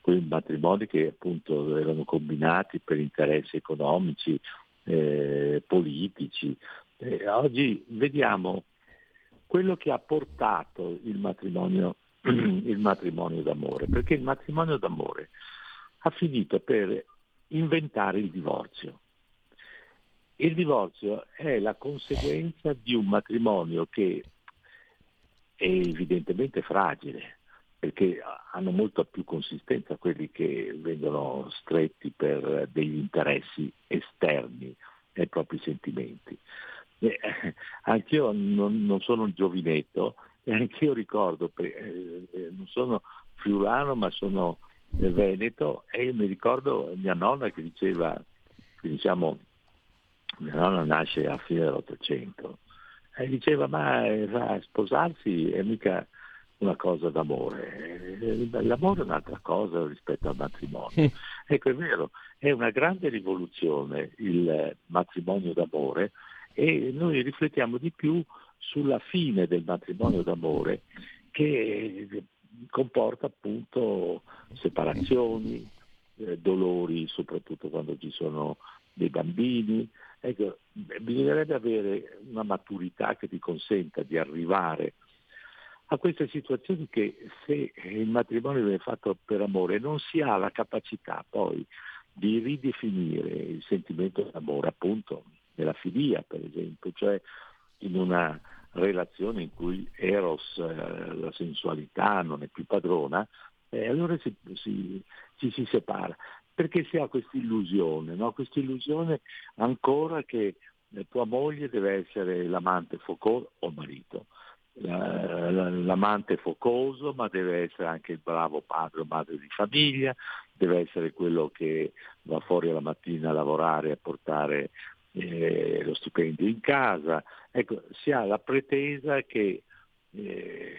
quei matrimoni che appunto erano combinati per interessi economici, eh, politici. Eh, oggi vediamo quello che ha portato il matrimonio, il matrimonio d'amore, perché il matrimonio d'amore ha finito per inventare il divorzio. Il divorzio è la conseguenza di un matrimonio che è evidentemente fragile, perché hanno molta più consistenza quelli che vengono stretti per degli interessi esterni ai propri sentimenti. Eh, anch'io non, non, sono un giovinetto e anch'io ricordo, eh, non sono friulano ma sono Veneto e mi ricordo mia nonna che diceva, diciamo, mia nonna nasce a fine dell'Ottocento e diceva ma eh, sposarsi è mica una cosa d'amore, eh, l'amore è un'altra cosa rispetto al matrimonio. ecco, è vero, è una grande rivoluzione il matrimonio d'amore e noi riflettiamo di più sulla fine del matrimonio d'amore che comporta appunto separazioni, eh, dolori, soprattutto quando ci sono dei bambini. Ecco, bisognerebbe avere una maturità che ti consenta di arrivare a queste situazioni che se il matrimonio viene fatto per amore non si ha la capacità poi di ridefinire il sentimento d'amore appunto nella filia per esempio, cioè in una relazione in cui Eros, eh, la sensualità, non è più padrona, eh, allora si, si, ci si separa. Perché si ha questa illusione, no? questa illusione ancora che tua moglie deve essere l'amante focoso o marito, l'amante focoso, ma deve essere anche il bravo padre o madre di famiglia, deve essere quello che va fuori la mattina a lavorare e a portare eh, lo stipendio in casa, ecco, si ha la pretesa che eh,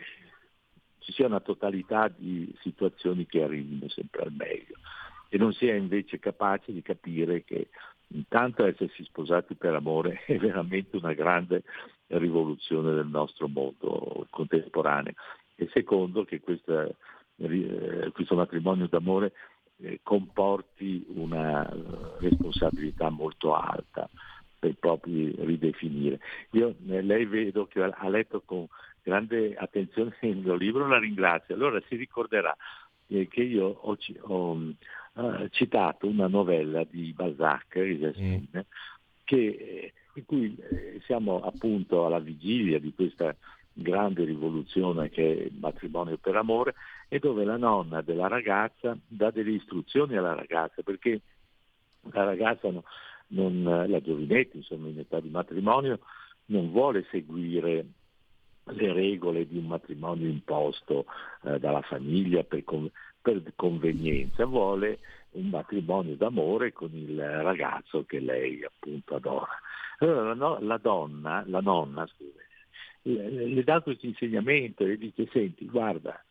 ci sia una totalità di situazioni che arrivino sempre al meglio e non si è invece capace di capire che intanto essersi sposati per amore è veramente una grande rivoluzione del nostro mondo contemporaneo e secondo che questa, eh, questo matrimonio d'amore eh, comporti una responsabilità molto alta per proprio ridefinire. Io eh, lei vedo che ha letto con grande attenzione il mio libro, la ringrazio. Allora si ricorderà che io ho, ho citato una novella di Balzac, mm. che, in cui siamo appunto alla vigilia di questa grande rivoluzione che è il matrimonio per amore e dove la nonna della ragazza dà delle istruzioni alla ragazza perché la ragazza, non, non, la giovinetta insomma in età di matrimonio, non vuole seguire le regole di un matrimonio imposto eh, dalla famiglia per, per, convenienza, vuole un matrimonio d'amore con il ragazzo che lei appunto adora. Allora la, la donna, la nonna, scusa, le, dà questo insegnamento e dice senti guarda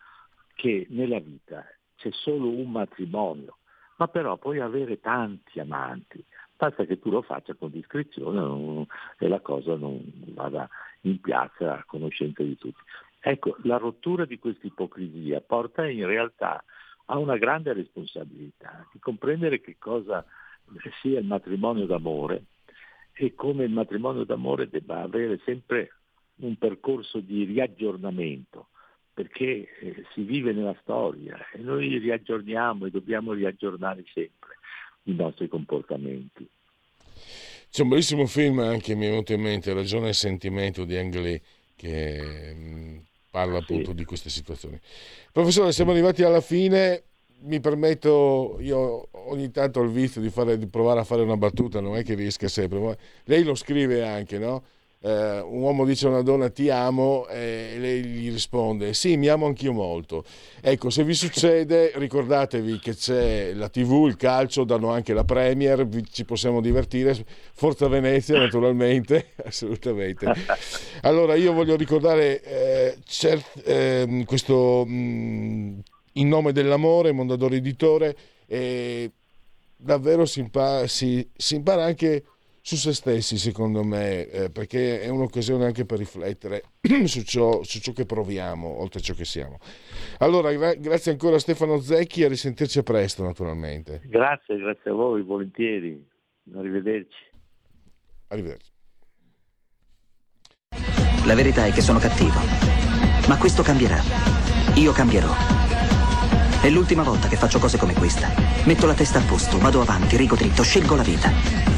che nella vita c'è solo un matrimonio, ma però puoi avere tanti amanti, basta che tu lo faccia con discrezione non, e la cosa non vada in piazza a conoscenza di tutti. Ecco, la rottura di questa ipocrisia porta in realtà a una grande responsabilità di comprendere che cosa sia il matrimonio d'amore e come il matrimonio d'amore debba avere sempre un percorso di riaggiornamento, perché eh, si vive nella storia e noi riaggiorniamo e dobbiamo riaggiornare sempre i nostri comportamenti. C'è un bellissimo film anche, mi è venuto in mente, Ragione e sentimento di Ang Lee, che mm, parla appunto sì. di queste situazioni. Professore, siamo arrivati alla fine. Mi permetto, io ogni tanto ho il vizio di, fare, di provare a fare una battuta, non è che riesca sempre, ma lei lo scrive anche, no? Eh, un uomo dice a una donna ti amo e lei gli risponde sì mi amo anch'io molto ecco se vi succede ricordatevi che c'è la tv il calcio danno anche la premier ci possiamo divertire. Forza Venezia naturalmente assolutamente. Allora io voglio ricordare eh, cert, eh, questo mh, mm, in nome dell'amore Mondadori Editore davvero si impara, si, si impara anche su se stessi, secondo me, eh, perché è un'occasione anche per riflettere su ciò, su ciò, che proviamo, oltre a ciò che siamo. Allora, gra- grazie ancora a Stefano Zecchi e a risentirci presto, naturalmente. Grazie, grazie a voi, volentieri. Arrivederci. Arrivederci. La verità è che sono cattivo, ma questo cambierà. Io cambierò. È l'ultima volta che faccio cose come questa. Metto la testa a posto, vado avanti, rigo dritto, scelgo la vita.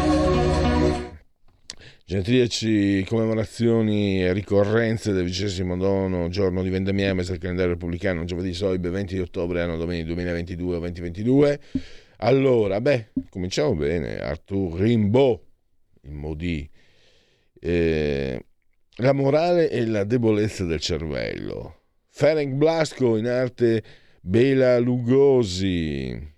Genetriaci, commemorazioni e ricorrenze del vicesimo nono giorno di vendemmiame del calendario repubblicano, giovedì Soibe 20 ottobre anno domini 2022 2022. Allora, beh, cominciamo bene. Arthur Rimbaud, il Modi. Eh, la morale e la debolezza del cervello. Ferenc Blasco in arte Bela Lugosi.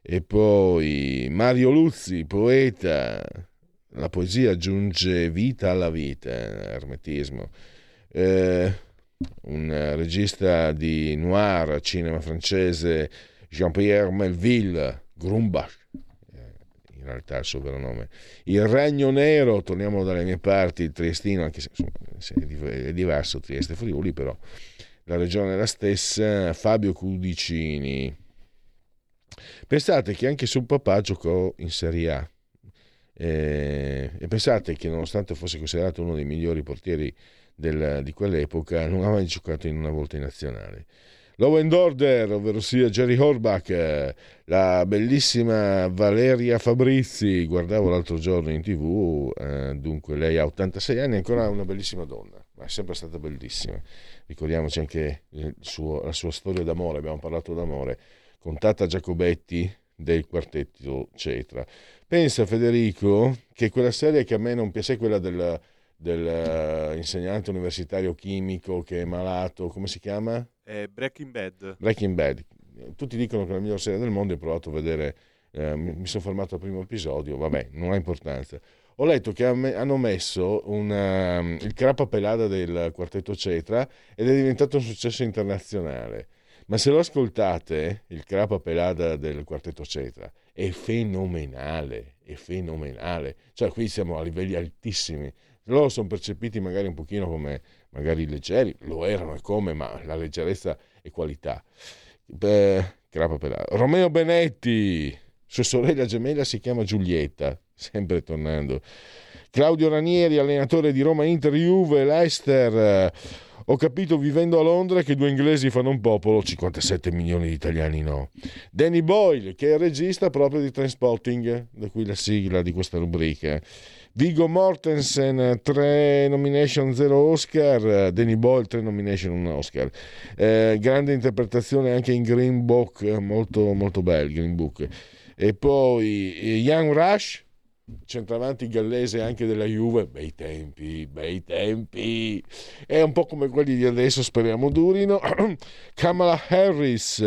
E poi Mario Luzzi, poeta la poesia aggiunge vita alla vita, ermetismo. Eh, un regista di noir, cinema francese, Jean-Pierre Melville, Grumbach, eh, in realtà il suo vero nome. Il Regno Nero, torniamo dalle mie parti, il Triestino, anche se, è diverso Trieste Friuli, però la regione è la stessa, Fabio Cudicini. Pensate che anche suo papà giocò in Serie A eh, e pensate che nonostante fosse considerato uno dei migliori portieri del, di quell'epoca, non ha mai giocato in una volta in nazionale. Law and Order, ovvero sia Jerry Horbach, la bellissima Valeria Fabrizi, guardavo l'altro giorno in tv, eh, dunque lei ha 86 anni, è ancora una bellissima donna, ma è sempre stata bellissima. Ricordiamoci anche suo, la sua storia d'amore, abbiamo parlato d'amore, con Tata Giacobetti del quartetto Cetra. Pensa Federico che quella serie che a me non piace è quella del, dell'insegnante uh, universitario chimico che è malato, come si chiama? È Breaking Bad. Breaking Bad. Tutti dicono che è la migliore serie del mondo, ho provato a vedere, eh, mi sono fermato al primo episodio, vabbè, non ha importanza. Ho letto che hanno messo una, um, il Crapa Pelada del quartetto Cetra ed è diventato un successo internazionale. Ma se lo ascoltate, il Crapa Pelada del quartetto Cetra, è fenomenale, è fenomenale. Cioè qui siamo a livelli altissimi. Loro sono percepiti magari un pochino come magari leggeri, lo erano e come, ma la leggerezza è qualità. Beh, Romeo Benetti, sua sorella gemella si chiama Giulietta, sempre tornando. Claudio Ranieri, allenatore di Roma Inter Juve, Leicester. Ho capito vivendo a Londra che due inglesi fanno un popolo, 57 milioni di italiani no. Danny Boyle, che è il regista proprio di Transpotting, da cui la sigla di questa rubrica. Vigo Mortensen, 3 nomination, 0 Oscar. Danny Boyle, 3 nomination, 1 Oscar. Eh, grande interpretazione anche in Green Book, molto, molto bel Green Book. E poi eh, Young Rush, centravanti gallese anche della Juve, bei tempi, bei tempi, è un po' come quelli di adesso, speriamo durino. Kamala Harris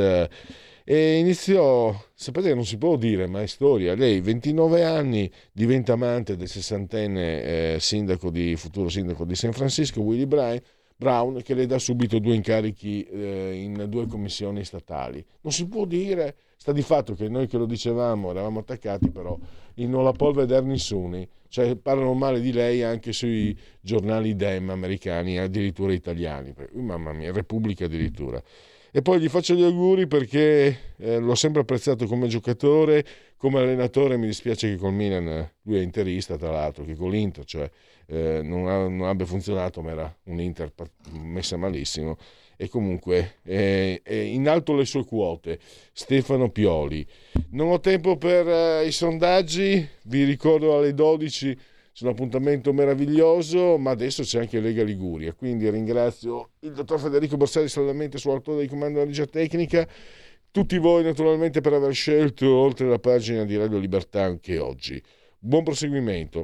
e iniziò, sapete che non si può dire, ma è storia, lei 29 anni diventa amante del sessantenne eh, sindaco di, futuro sindaco di San Francisco, Willie Brown, Brown, che le dà subito due incarichi eh, in due commissioni statali. Non si può dire, sta di fatto che noi che lo dicevamo eravamo attaccati, però il non la può vedere nessuno, cioè parlano male di lei anche sui giornali dem americani, addirittura italiani, mamma mia, Repubblica addirittura. E poi gli faccio gli auguri perché eh, l'ho sempre apprezzato come giocatore, come allenatore. Mi dispiace che col Milan, lui è interista tra l'altro, che con l'Inter cioè, eh, non, ha, non, abbia funzionato, ma era un Inter messa malissimo. E comunque eh, in alto le sue quote. Stefano Pioli. Non ho tempo per eh, i sondaggi, vi ricordo alle 12 c'è un appuntamento meraviglioso, ma adesso c'è anche Lega Liguria, quindi ringrazio il dottor Federico Borsari saldamente su alto dei comando della regia tecnica, tutti voi naturalmente per aver scelto oltre la pagina di Radio Libertà anche oggi. Buon proseguimento.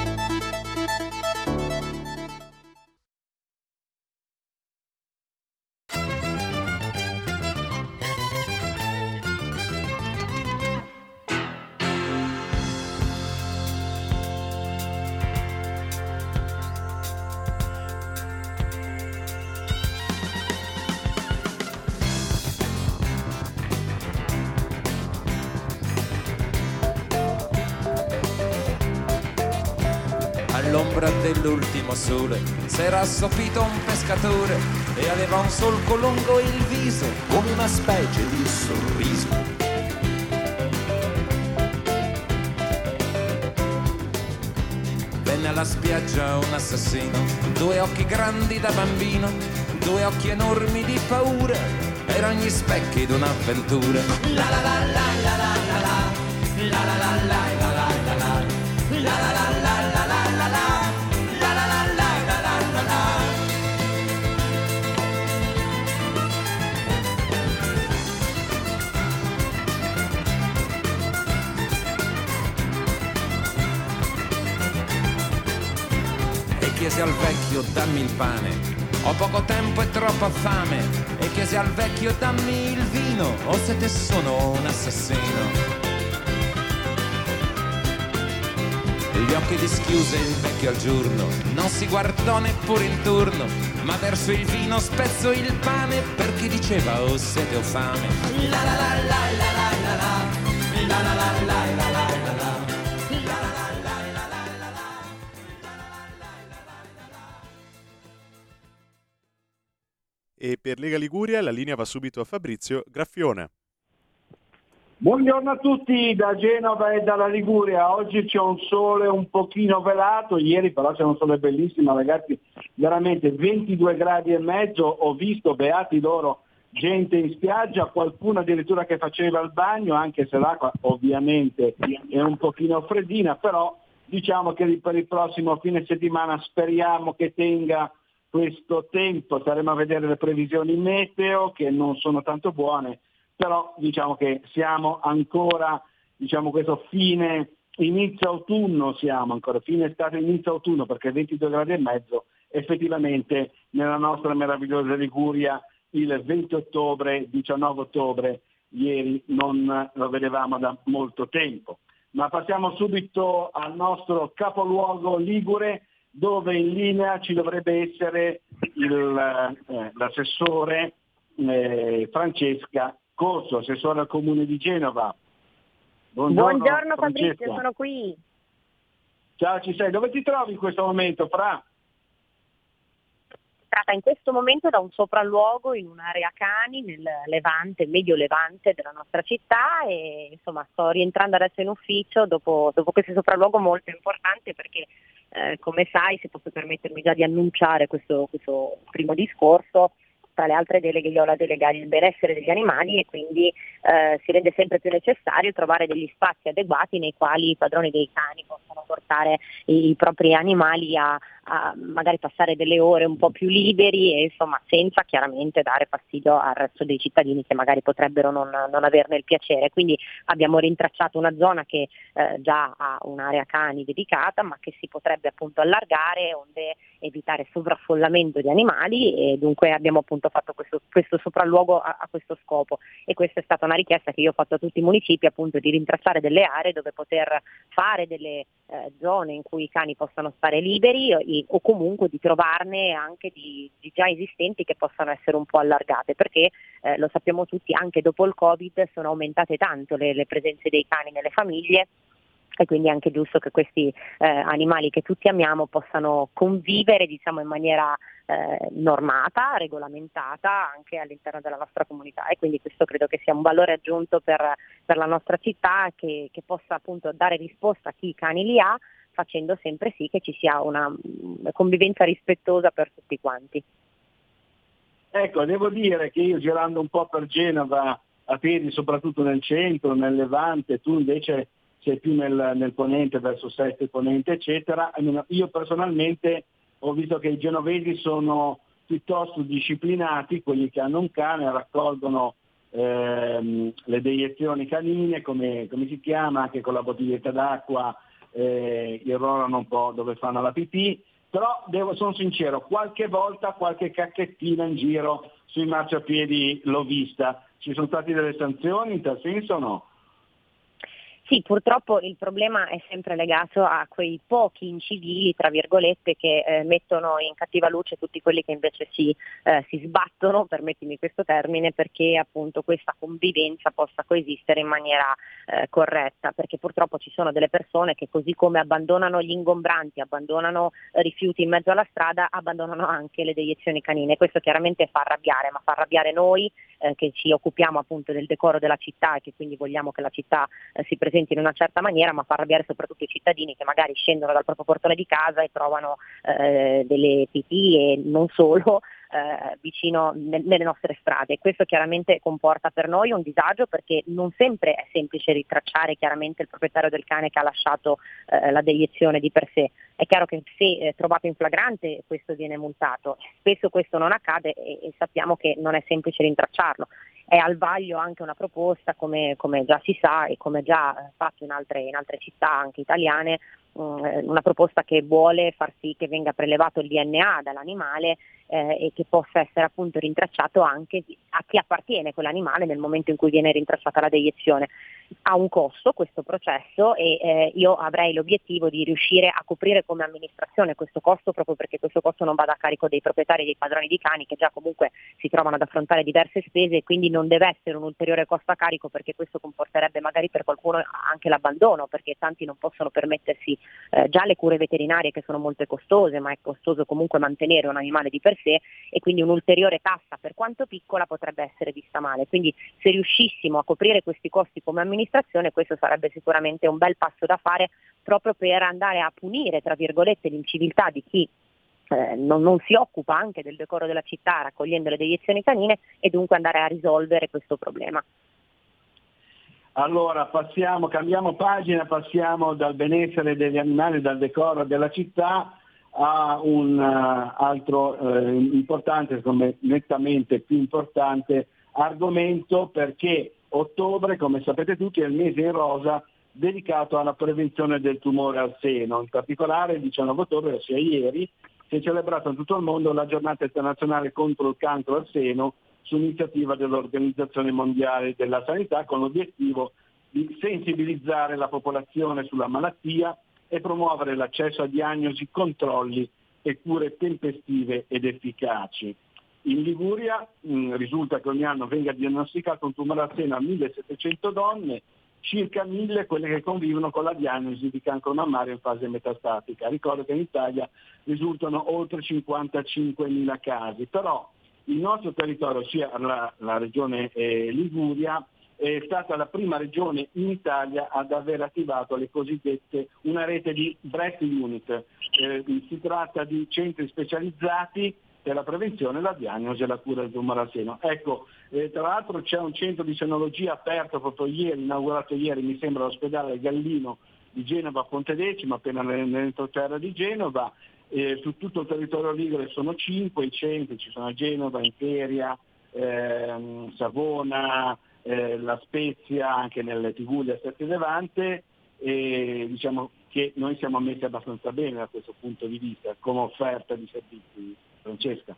Pescatore e aveva un solco lungo il viso, come una specie di sorriso. Venne alla spiaggia un assassino, due occhi grandi da bambino, due occhi enormi di paura, erano gli specchi d'un'avventura. La la la la la la pane, ho poco tempo e troppa fame, e chiese al vecchio dammi il vino, o se te sono un assassino. Gli occhi dischiuse il vecchio al giorno, non si guardò neppure in turno, ma verso il vino spezzo il pane perché diceva o oh, sete o fame. La la la la la la la la la la la la la E Lega Liguria la linea va subito a Fabrizio Graffione. Buongiorno a tutti da Genova e dalla Liguria. Oggi c'è un sole un pochino velato, ieri però c'è un sole bellissimo ragazzi, veramente 22 gradi e mezzo, ho visto beati loro gente in spiaggia, qualcuno addirittura che faceva il bagno, anche se l'acqua ovviamente è un pochino freddina, però diciamo che per il prossimo fine settimana speriamo che tenga questo tempo, staremo a vedere le previsioni meteo che non sono tanto buone, però diciamo che siamo ancora, diciamo questo fine, inizio autunno siamo ancora, fine estate, inizio autunno perché 22 gradi e mezzo effettivamente nella nostra meravigliosa Liguria il 20 ottobre, 19 ottobre, ieri non lo vedevamo da molto tempo. Ma passiamo subito al nostro capoluogo Ligure dove in linea ci dovrebbe essere il, eh, l'assessore eh, Francesca Corso, assessore al comune di Genova. Buongiorno, Buongiorno Fabrizio, sono qui. Ciao, ci sei. Dove ti trovi in questo momento, Fra? tratta in questo momento da un sopralluogo in un'area cani nel levante, medio levante della nostra città e insomma sto rientrando adesso in ufficio dopo, dopo questo sopralluogo molto importante perché eh, come sai, se posso permettermi già di annunciare questo, questo primo discorso, tra le altre deleghe io ho la delega il benessere degli animali e quindi eh, si rende sempre più necessario trovare degli spazi adeguati nei quali i padroni dei cani possono portare i, i propri animali a, a magari passare delle ore un po' più liberi e insomma senza chiaramente dare fastidio al resto dei cittadini che magari potrebbero non, non averne il piacere. Quindi abbiamo rintracciato una zona che eh, già ha un'area cani dedicata ma che si potrebbe appunto allargare onde evitare sovraffollamento di animali e dunque abbiamo appunto fatto questo, questo sopralluogo a, a, questo scopo e questa è stata una richiesta che io ho fatto a tutti i municipi appunto di rintracciare delle aree dove poter fare delle eh, zone in cui i cani possano stare liberi e, o comunque di trovarne anche di, di, già esistenti che possano essere un po' allargate perché eh, lo sappiamo tutti anche dopo il Covid sono aumentate tanto le, le presenze dei cani nelle famiglie e quindi è anche giusto che questi eh, animali che tutti amiamo possano convivere diciamo, in maniera eh, normata, regolamentata anche all'interno della nostra comunità. E quindi questo credo che sia un valore aggiunto per, per la nostra città che, che possa appunto dare risposta a chi i cani li ha facendo sempre sì che ci sia una, una convivenza rispettosa per tutti quanti. Ecco, devo dire che io girando un po' per Genova a piedi, soprattutto nel centro, nel Levante, tu invece sei più nel, nel ponente, verso Sette ponente, eccetera. Io personalmente ho visto che i genovesi sono piuttosto disciplinati, quelli che hanno un cane raccolgono ehm, le deiezioni canine, come, come, si chiama, anche con la bottiglietta d'acqua eh, irrorano un po' dove fanno la pipì, però devo, sono sincero, qualche volta qualche cacchettina in giro sui marciapiedi l'ho vista. Ci sono state delle sanzioni in tal senso o no? Sì, purtroppo il problema è sempre legato a quei pochi incivili, tra virgolette, che eh, mettono in cattiva luce tutti quelli che invece si, eh, si, sbattono, permettimi questo termine, perché appunto questa convivenza possa coesistere in maniera eh, corretta, perché purtroppo ci sono delle persone che così come abbandonano gli ingombranti, abbandonano rifiuti in mezzo alla strada, abbandonano anche le deiezioni canine. Questo chiaramente fa arrabbiare, ma fa arrabbiare noi eh, che ci occupiamo appunto del decoro della città e che quindi vogliamo che la città eh, si presenti presenti in una certa maniera, ma fa arrabbiare soprattutto i cittadini che magari scendono dal proprio portone di casa e trovano eh, delle pipì e non solo eh, vicino ne- nelle nostre strade. Questo chiaramente comporta per noi un disagio perché non sempre è semplice ritracciare chiaramente il proprietario del cane che ha lasciato eh, la deiezione di per sé. È chiaro che se eh, trovato in flagrante questo viene multato, spesso questo non accade e, e sappiamo che non è semplice rintracciarlo è al vaglio anche una proposta, come, come già si sa e come già fatto in altre, in altre città anche italiane, um, una proposta che vuole far sì che venga prelevato il DNA dall'animale eh, e che possa essere appunto rintracciato anche a chi appartiene quell'animale nel momento in cui viene rintracciata la deiezione. Ha un costo questo processo e eh, io avrei l'obiettivo di riuscire a coprire come amministrazione questo costo proprio perché questo costo non vada a carico dei proprietari e dei padroni di cani che già comunque si trovano ad affrontare diverse spese e quindi non deve essere un ulteriore costo a carico perché questo comporterebbe magari per qualcuno anche l'abbandono perché tanti non possono permettersi eh, già le cure veterinarie che sono molto costose ma è costoso comunque mantenere un animale di per sé e quindi un'ulteriore tassa per quanto piccola potrebbe essere vista male. Quindi se riuscissimo a coprire questi costi come amministrazione questo sarebbe sicuramente un bel passo da fare proprio per andare a punire tra virgolette l'inciviltà di chi eh, non, non, si occupa anche del decoro della città raccogliendo le deiezioni canine e dunque andare a risolvere questo problema. Allora, passiamo, cambiamo pagina, passiamo dal benessere degli animali, dal decoro della città a un uh, altro uh, importante, secondo me nettamente più importante argomento perché ottobre, come sapete tutti, è il mese in rosa dedicato alla prevenzione del tumore al seno. In particolare il 19 ottobre, ossia ieri, si è celebrata in tutto il mondo la giornata internazionale contro il cancro al seno su iniziativa dell'Organizzazione Mondiale della Sanità con l'obiettivo di sensibilizzare la popolazione sulla malattia e promuovere l'accesso a diagnosi, controlli e cure tempestive ed efficaci. In Liguria mh, mm, risulta che ogni anno venga diagnosticato un tumore al seno a 1700 donne, circa 1000 quelle che convivono con la diagnosi di cancro mammario in fase metastatica. Ricordo che in Italia risultano oltre 55.000 casi, però il nostro territorio, sia la, la regione eh, Liguria, è stata la prima regione in Italia ad aver attivato le cosiddette una rete di breast unit. Eh, si tratta di centri specializzati per la prevenzione, la diagnosi e la cura del tumore al seno. Ecco, eh, tra l'altro c'è un centro di senologia aperto proprio ieri, inaugurato ieri, mi sembra, all'ospedale Gallino di Genova Pontedecimo, appena nell'entroterra di Genova. Eh, su tutto il territorio ligure sono cinque i centri, ci sono a Genova, Imperia, ehm, Savona, eh, la Spezia, anche nelle Tiguglia Sette Levante e diciamo che noi siamo messi abbastanza bene da questo punto di vista come offerta di servizi. Francesca.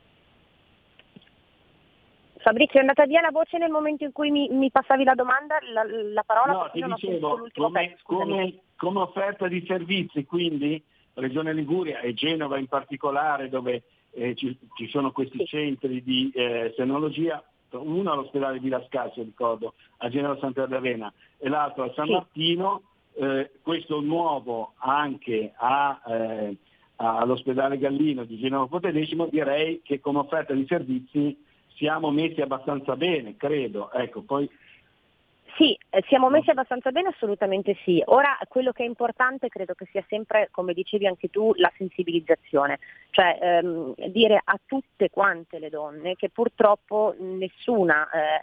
Fabrizio, è andata via la voce nel momento in cui mi, mi passavi la domanda, la, la parola? No, ti dicevo, come, come, come, offerta di servizi, quindi Regione Liguria e Genova in particolare, dove eh, ci, ci, sono questi sì. centri di eh, senologia, uno all'ospedale di Lascasio, ricordo, a Genova Santa Sant'Ardavena, e l'altro a San. Martino, eh, questo nuovo anche a eh, all'ospedale Gallino di Genova Potedecimo, direi che come offerta di servizi siamo messi abbastanza bene, credo. Ecco, poi... Sì, eh, siamo messi abbastanza bene, assolutamente sì. Ora quello che è importante credo che sia sempre, come dicevi anche tu, la sensibilizzazione, cioè ehm, dire a tutte quante le donne che purtroppo nessuna eh,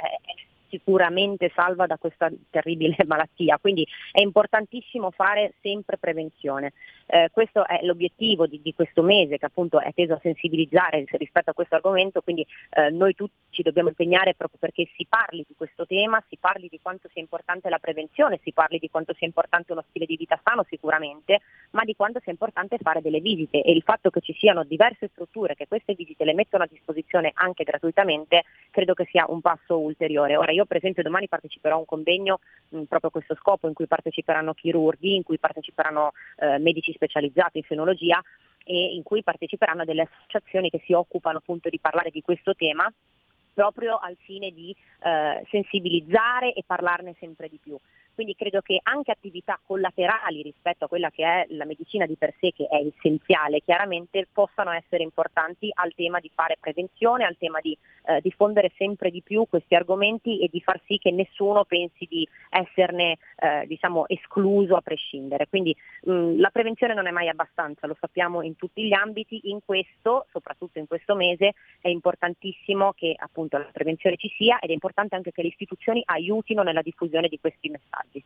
sicuramente salva da questa terribile malattia, quindi è importantissimo fare sempre prevenzione. Eh, questo è l'obiettivo di, di, questo mese che appunto è teso a sensibilizzare rispetto a questo argomento, quindi eh, noi tutti ci dobbiamo impegnare proprio perché si parli di questo tema, si parli di quanto sia importante la prevenzione, si parli di quanto sia importante uno stile di vita sano sicuramente, ma di quanto sia importante fare delle visite e il fatto che ci siano diverse strutture che queste visite le mettono a disposizione anche gratuitamente credo che sia un passo ulteriore. Ora io per esempio domani parteciperò a un convegno mh, proprio a questo scopo in cui parteciperanno chirurghi, in cui parteciperanno eh, medici specializzato in fenologia e in cui parteciperanno delle associazioni che si occupano appunto di parlare di questo tema proprio al fine di eh, sensibilizzare e parlarne sempre di più. Quindi credo che anche attività collaterali rispetto a quella che è la medicina di per sé, che è essenziale, chiaramente possano essere importanti al tema di fare prevenzione, al tema di eh, diffondere sempre di più questi argomenti e di far sì che nessuno pensi di esserne eh, diciamo, escluso a prescindere. Quindi mh, la prevenzione non è mai abbastanza, lo sappiamo in tutti gli ambiti, in questo, soprattutto in questo mese, è importantissimo che appunto la prevenzione ci sia ed è importante anche che le istituzioni aiutino nella diffusione di questi messaggi messaggi.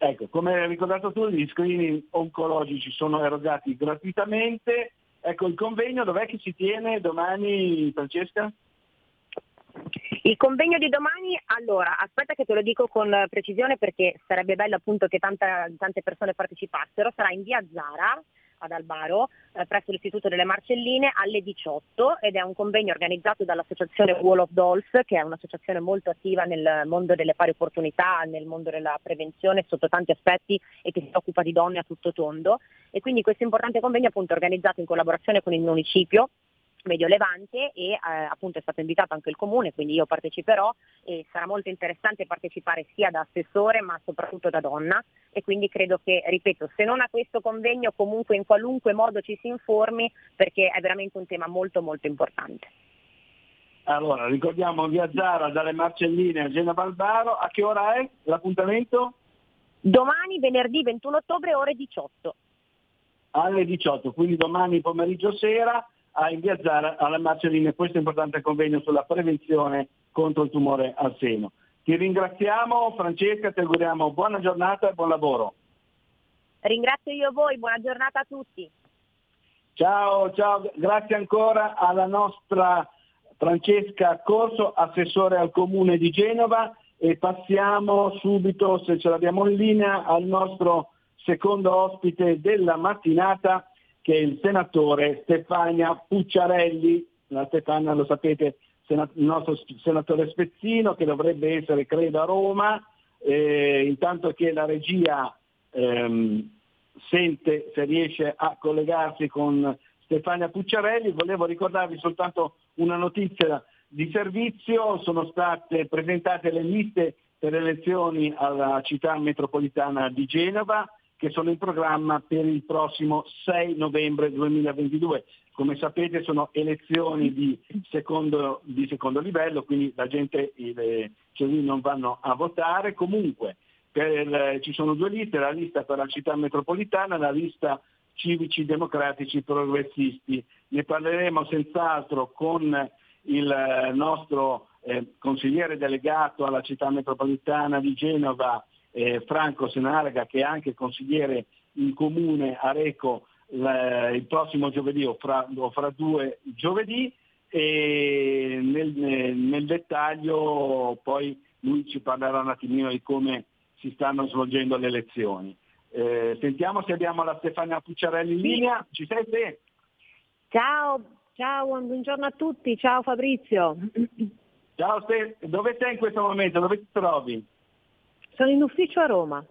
Ecco, come hai ricordato tu, gli screening oncologici sono erogati gratuitamente. Ecco, il convegno dov'è che si tiene domani, Francesca? Il convegno di domani, allora, aspetta che te lo dico con precisione perché sarebbe bello appunto che tanta, tante persone partecipassero, sarà in via Zara, ad Albaro eh, presso l'Istituto delle Marcelline alle 18 ed è un convegno organizzato dall'associazione Wall of Dolls che è un'associazione molto attiva nel mondo delle pari opportunità, nel mondo della prevenzione sotto tanti aspetti e che si occupa di donne a tutto tondo. E quindi questo importante convegno appunto organizzato in collaborazione con il municipio Medio Levante e eh, appunto è stato invitato anche il comune, quindi io parteciperò e sarà molto interessante partecipare sia da assessore ma soprattutto da donna e quindi credo che, ripeto, se non a questo convegno comunque in qualunque modo ci si informi perché è veramente un tema molto molto importante. Allora, ricordiamo via Zara dalle Marcelline a Genova Albaro, a che ora è l'appuntamento? Domani, venerdì 21 ottobre, ore 18. Alle 18, quindi domani pomeriggio sera a inviazzare alla Marcelline questo importante convegno sulla prevenzione contro il tumore al seno. Ti ringraziamo Francesca, ti auguriamo buona giornata e buon lavoro. Ringrazio io voi, buona giornata a tutti. Ciao, ciao, grazie ancora alla nostra Francesca Corso, assessore al comune di Genova e passiamo subito, se ce l'abbiamo in linea, al nostro secondo ospite della mattinata che il senatore Stefania Pucciarelli. La Stefania lo sapete il nostro senatore Spezzino che dovrebbe essere credo a Roma, eh, intanto che la regia ehm, sente se riesce a collegarsi con Stefania Pucciarelli, volevo ricordarvi soltanto una notizia di servizio, sono state presentate le liste per le elezioni alla città metropolitana di Genova che sono in programma per il prossimo 6 novembre 2022. Come sapete sono elezioni di secondo, di secondo livello, quindi la gente, i cittadini non vanno a votare. Comunque per, ci sono due liste, la lista per la città metropolitana e la lista civici democratici progressisti. Ne parleremo senz'altro con il nostro eh, consigliere delegato alla città metropolitana di Genova, eh, Franco Senarga, che è anche consigliere in comune a Reco il prossimo giovedì o fra, o fra due giovedì e nel, nel, dettaglio poi lui ci parlerà un attimino di come si stanno svolgendo le elezioni. Eh, sentiamo se abbiamo la Stefania Pucciarelli in linea. Ci sei te? Ciao, ciao, buongiorno a tutti, ciao Fabrizio. Ciao Ste, dove sei in questo momento? Dove ti trovi? Sono in ufficio a Roma.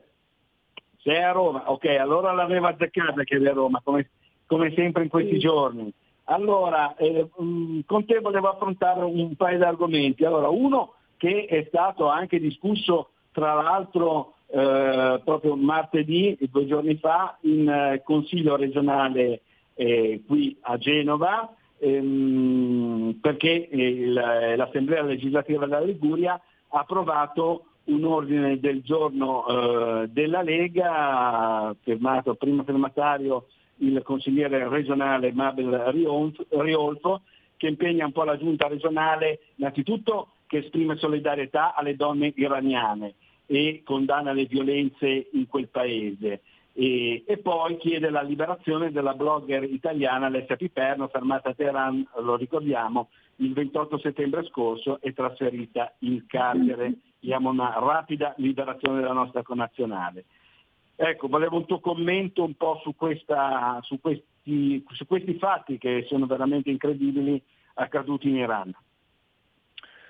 Sei a Roma, ok, allora l'aveva azzeccata che eri a Roma, come, come sempre in questi sì. giorni. Allora, eh, mm, con te volevo affrontare un paio di argomenti. Allora, uno che è stato anche discusso tra l'altro eh, proprio martedì, due giorni fa, in eh, Consiglio regionale eh, qui a Genova, ehm, perché il, l'Assemblea legislativa della Liguria ha approvato un ordine del giorno eh, della Lega, firmato primo firmatario il consigliere regionale Mabel Riolfo, che impegna un po' la giunta regionale innanzitutto che esprime solidarietà alle donne iraniane e condanna le violenze in quel paese. E, e, poi chiede la liberazione della blogger italiana Alessia Piperno, fermata a Teheran, lo ricordiamo, il 28 settembre scorso e trasferita in carcere. Diamo una rapida liberazione della nostra connazionale. Ecco, volevo un tuo commento un po' su, questa, su, questi, su questi fatti che sono veramente incredibili accaduti in Iran.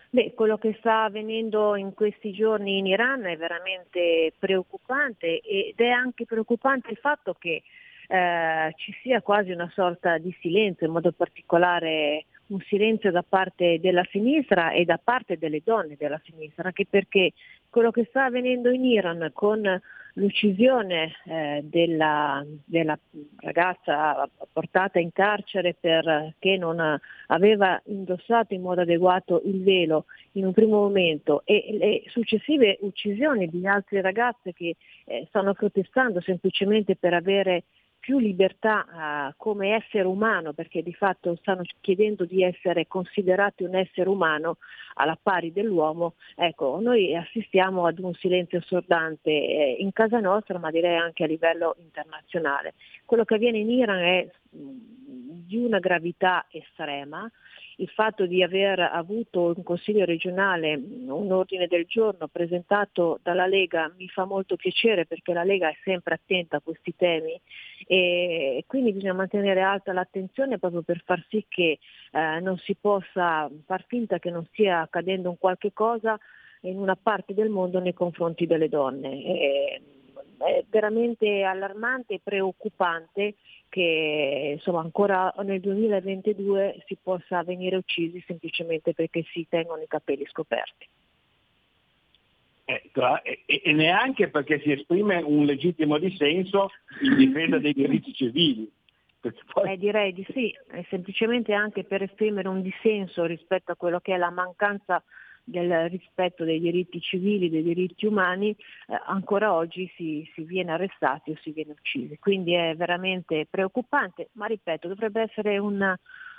Beh, quello che sta avvenendo in questi giorni in Iran è veramente preoccupante ed è anche preoccupante il fatto che eh, ci sia quasi una sorta di silenzio, in modo particolare un silenzio da parte della sinistra e da parte delle donne della sinistra, anche perché quello che sta avvenendo in Iran con l'uccisione eh, della, della, ragazza portata in carcere perché non aveva indossato in modo adeguato il velo in un primo momento e le successive uccisioni di altre ragazze che eh, stanno protestando semplicemente per avere più libertà uh, come essere umano, perché di fatto stanno chiedendo di essere considerati un essere umano alla pari dell'uomo, ecco, noi assistiamo ad un silenzio assordante eh, in casa nostra, ma direi anche a livello internazionale. Quello che avviene in Iran è mh, di una gravità estrema, il fatto di aver avuto in Consiglio regionale un ordine del giorno presentato dalla Lega mi fa molto piacere perché la Lega è sempre attenta a questi temi e quindi bisogna mantenere alta l'attenzione proprio per far sì che eh, non si possa far finta che non stia accadendo un qualche cosa in una parte del mondo nei confronti delle donne. E, è veramente allarmante e preoccupante che insomma, ancora nel 2022 si possa venire uccisi semplicemente perché si tengono i capelli scoperti. Eh, e, e neanche perché si esprime un legittimo dissenso in difesa dei diritti civili. Poi... Eh, direi di sì, è semplicemente anche per esprimere un dissenso rispetto a quello che è la mancanza del rispetto dei diritti civili, dei diritti umani, eh, ancora oggi si, si, viene arrestati o si viene uccisi. Quindi è veramente preoccupante, ma ripeto, dovrebbe essere una,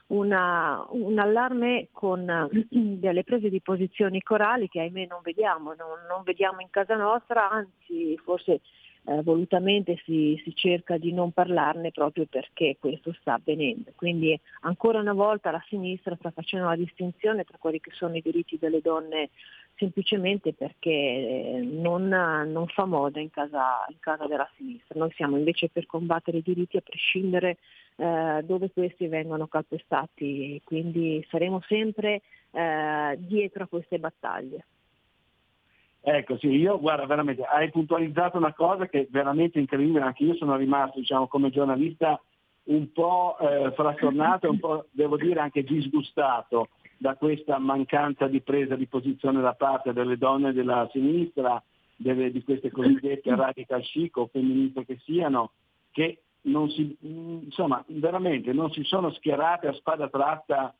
una, un allarme con delle prese di posizioni corali che ahimè non vediamo, non, non vediamo in casa nostra, anzi forse eh, volutamente si, si, cerca di non parlarne proprio perché questo sta avvenendo. Quindi ancora una volta la sinistra sta facendo la distinzione tra quelli che sono i diritti delle donne semplicemente perché eh, non, non fa moda in casa, in casa, della sinistra. Noi siamo invece per combattere i diritti a prescindere eh, dove questi vengono calpestati, quindi saremo sempre eh, dietro a queste battaglie. Ecco, sì, io guarda veramente, hai puntualizzato una cosa che è veramente incredibile, anche io sono rimasto, diciamo, come giornalista un po' eh, frastornato e un po', devo dire, anche disgustato da questa mancanza di presa di posizione da parte delle donne della sinistra, delle, di queste cosiddette radical chic o femministe che siano, che non si, insomma, veramente non si sono schierate a spada tratta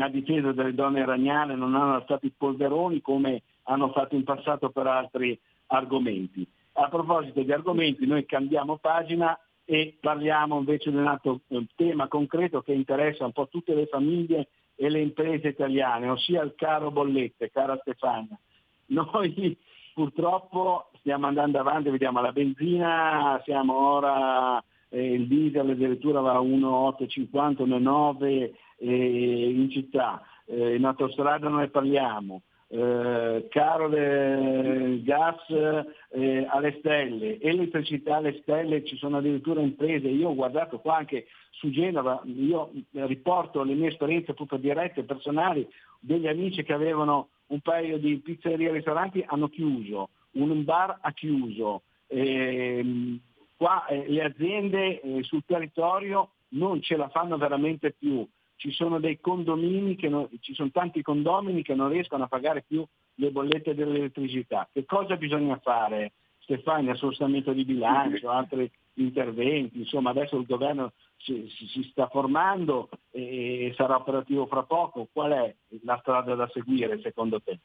a difesa delle donne iraniane, non hanno alzato i polveroni come hanno fatto in passato per altri argomenti. A proposito di argomenti, noi cambiamo pagina e parliamo invece di un altro eh, tema concreto che interessa un po' tutte le famiglie e le imprese italiane, ossia il caro bollette, cara Stefania. Noi purtroppo stiamo andando avanti, vediamo la benzina, siamo ora, eh, il diesel addirittura va a 1,850, 1,9 eh, in città, eh, in autostrada non ne parliamo, eh, caro del gas eh, alle stelle, elettricità alle stelle, ci sono addirittura imprese, io ho guardato qua anche su Genova, io riporto le mie esperienze proprio dirette, personali, degli amici che avevano un paio di pizzerie e ristoranti hanno chiuso, un bar ha chiuso, eh, qua eh, le aziende eh, sul territorio non ce la fanno veramente più ci sono dei condomini, che non, ci sono tanti condomini che non riescono a pagare più le bollette dell'elettricità. Che cosa bisogna fare? Stefania, assestamento di bilancio, altri interventi, insomma adesso il governo si, si, sta formando e sarà operativo fra poco. Qual è la strada da seguire secondo te?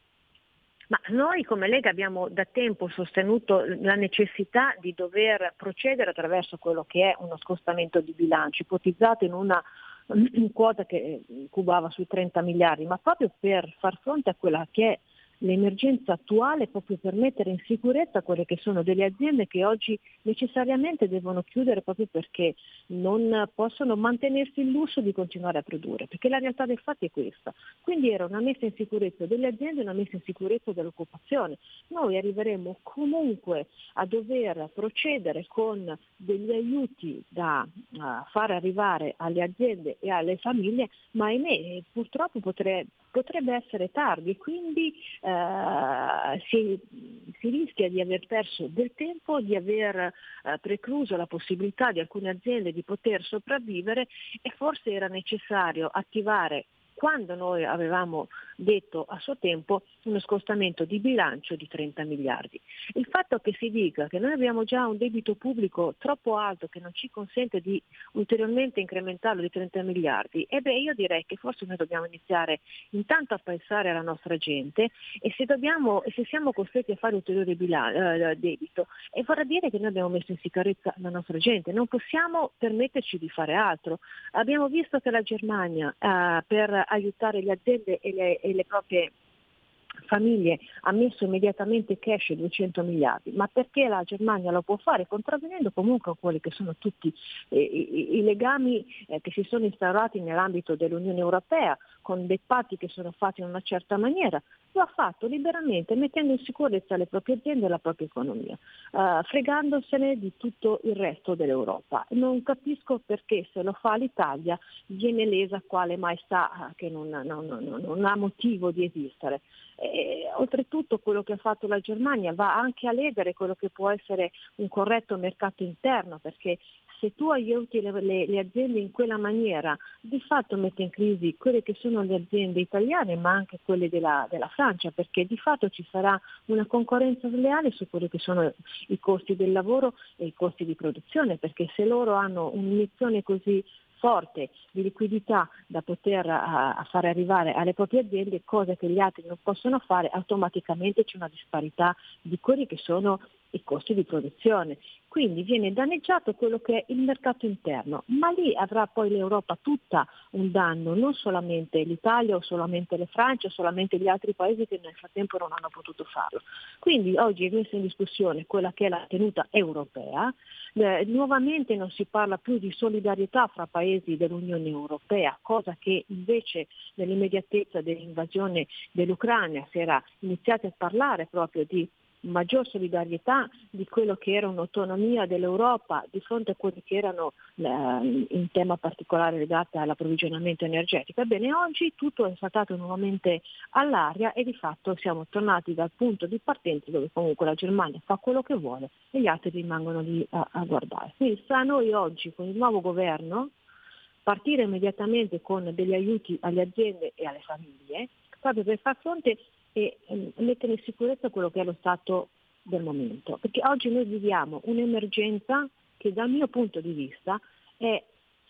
Ma noi come Lega abbiamo da tempo sostenuto la necessità di dover procedere attraverso quello che è uno scostamento di bilancio, ipotizzato in una quota che cubava sui 30 miliardi, ma proprio per far fronte a quella che è l'emergenza attuale proprio per mettere in sicurezza quelle che sono delle aziende che oggi necessariamente devono chiudere proprio perché non possono mantenersi il lusso di continuare a produrre, perché la realtà dei fatti è questa. Quindi era una messa in sicurezza delle aziende e una messa in sicurezza dell'occupazione. Noi arriveremo comunque a dover procedere con degli aiuti da uh, far arrivare alle aziende e alle famiglie, ma ahimè purtroppo potrebbe potrebbe essere tardi e quindi eh, si, si, rischia di aver perso del tempo, di aver eh, precluso la possibilità di alcune aziende di poter sopravvivere e forse era necessario attivare quando noi avevamo detto a suo tempo uno scostamento di bilancio di 30 miliardi. Il fatto che si dica che noi abbiamo già un debito pubblico troppo alto che non ci consente di ulteriormente incrementarlo di 30 miliardi, e beh io direi che forse noi dobbiamo iniziare intanto a pensare alla nostra gente e se, dobbiamo, se siamo costretti a fare ulteriore bilan- eh, debito, e vorrà dire che noi abbiamo messo in sicurezza la nostra gente, non possiamo permetterci di fare altro. Abbiamo visto che la Germania eh, per aiutare le aziende e le, e le proprie famiglie ha messo immediatamente cash 200 miliardi, ma perché la Germania lo può fare contravvenendo comunque a quelli che sono tutti eh, i, i, legami eh, che si sono instaurati nell'ambito dell'Unione Europea, con dei patti che sono fatti in una certa maniera, lo ha fatto liberamente mettendo in sicurezza le proprie aziende e la propria economia, eh, fregandosene di tutto il resto dell'Europa. Non capisco perché se lo fa l'Italia viene lesa quale maestà che non, non, non, non ha motivo di esistere. E, oltretutto quello che ha fatto la Germania va anche a ledere quello che può essere un corretto mercato interno, perché se tu aiuti le, le, le, aziende in quella maniera, di fatto mette in crisi quelle che sono le aziende italiane, ma anche quelle della, della Francia, perché di fatto ci sarà una concorrenza sleale su quelli che sono i costi del lavoro e i costi di produzione, perché se loro hanno un'iniezione così forte di liquidità da poter a fare arrivare alle proprie aziende, cose che gli altri non possono fare, automaticamente c'è una disparità di quelli che sono i costi di produzione. Quindi viene danneggiato quello che è il mercato interno, ma lì avrà poi l'Europa tutta un danno, non solamente l'Italia o solamente le Francia o solamente gli altri paesi che nel frattempo non hanno potuto farlo. Quindi oggi è messa in discussione quella che è la tenuta europea, eh, nuovamente non si parla più di solidarietà fra paesi dell'Unione Europea, cosa che invece nell'immediatezza dell'invasione dell'Ucraina si era iniziato a parlare proprio di maggior solidarietà di quello che era un'autonomia dell'Europa di fronte a quelli che erano eh, in tema particolare legati all'approvvigionamento energetico. Ebbene, oggi tutto è saltato nuovamente all'aria e di fatto siamo tornati dal punto di partenza dove comunque la Germania fa quello che vuole e gli altri rimangono lì a, a guardare. Quindi sta a noi oggi con il nuovo governo partire immediatamente con degli aiuti alle aziende e alle famiglie proprio per far fronte e mettere in sicurezza quello che è lo stato del momento. Perché oggi noi viviamo un'emergenza che dal mio punto di vista è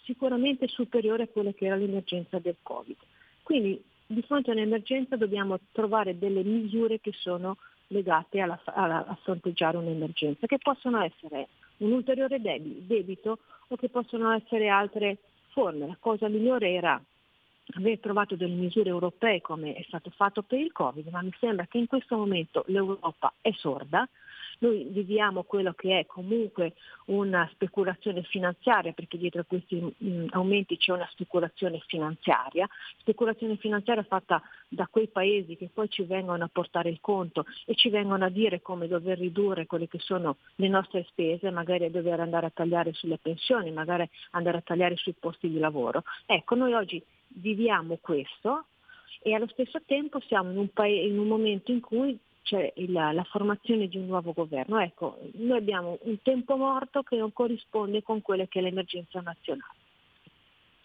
sicuramente superiore a quella che era l'emergenza del Covid. Quindi di fronte a un'emergenza dobbiamo trovare delle misure che sono legate alla, alla, a fronteggiare un'emergenza, che possono essere un ulteriore debito o che possono essere altre forme. La cosa migliore era aver trovato delle misure europee come è stato fatto per il Covid, ma mi sembra che in questo momento l'Europa è sorda, noi viviamo quello che è comunque una speculazione finanziaria, perché dietro a questi mh, aumenti c'è una speculazione finanziaria, speculazione finanziaria fatta da quei paesi che poi ci vengono a portare il conto e ci vengono a dire come dover ridurre quelle che sono le nostre spese, magari a dover andare a tagliare sulle pensioni, magari andare a tagliare sui posti di lavoro. Ecco, noi oggi viviamo questo e allo stesso tempo siamo in un, pa- in un momento in cui c'è il, la formazione di un nuovo governo. Ecco, noi abbiamo un tempo morto che non corrisponde con quella che è l'emergenza nazionale.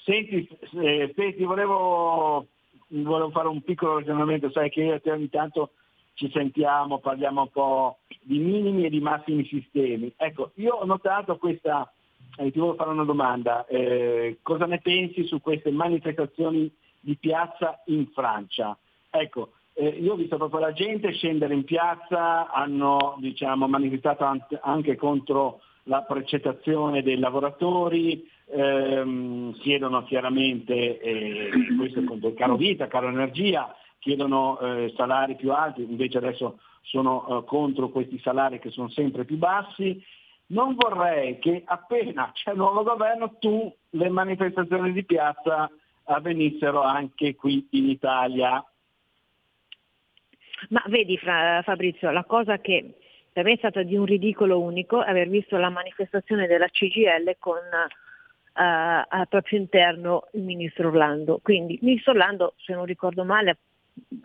Senti, eh, Peti, volevo, volevo, fare un piccolo ragionamento, sai che io e te ogni tanto ci sentiamo, parliamo un po' di minimi e di massimi sistemi. Ecco, io ho notato questa, eh, ti volevo fare una domanda, eh, cosa ne pensi su queste manifestazioni di piazza in Francia? Ecco, eh, io ho visto proprio la gente scendere in piazza, hanno diciamo, manifestato anche contro la precettazione dei lavoratori, ehm, chiedono chiaramente, eh, questo è il caro vita, caro energia, chiedono eh, salari più alti, invece adesso sono eh, contro questi salari che sono sempre più bassi. Non vorrei che appena c'è il nuovo governo tu le manifestazioni di piazza avvenissero anche qui in Italia. Ma vedi Fabrizio, la cosa che per me è stata di un ridicolo unico è aver visto la manifestazione della CGL con uh, al proprio interno il ministro Orlando. Quindi il ministro Orlando, se non ricordo male,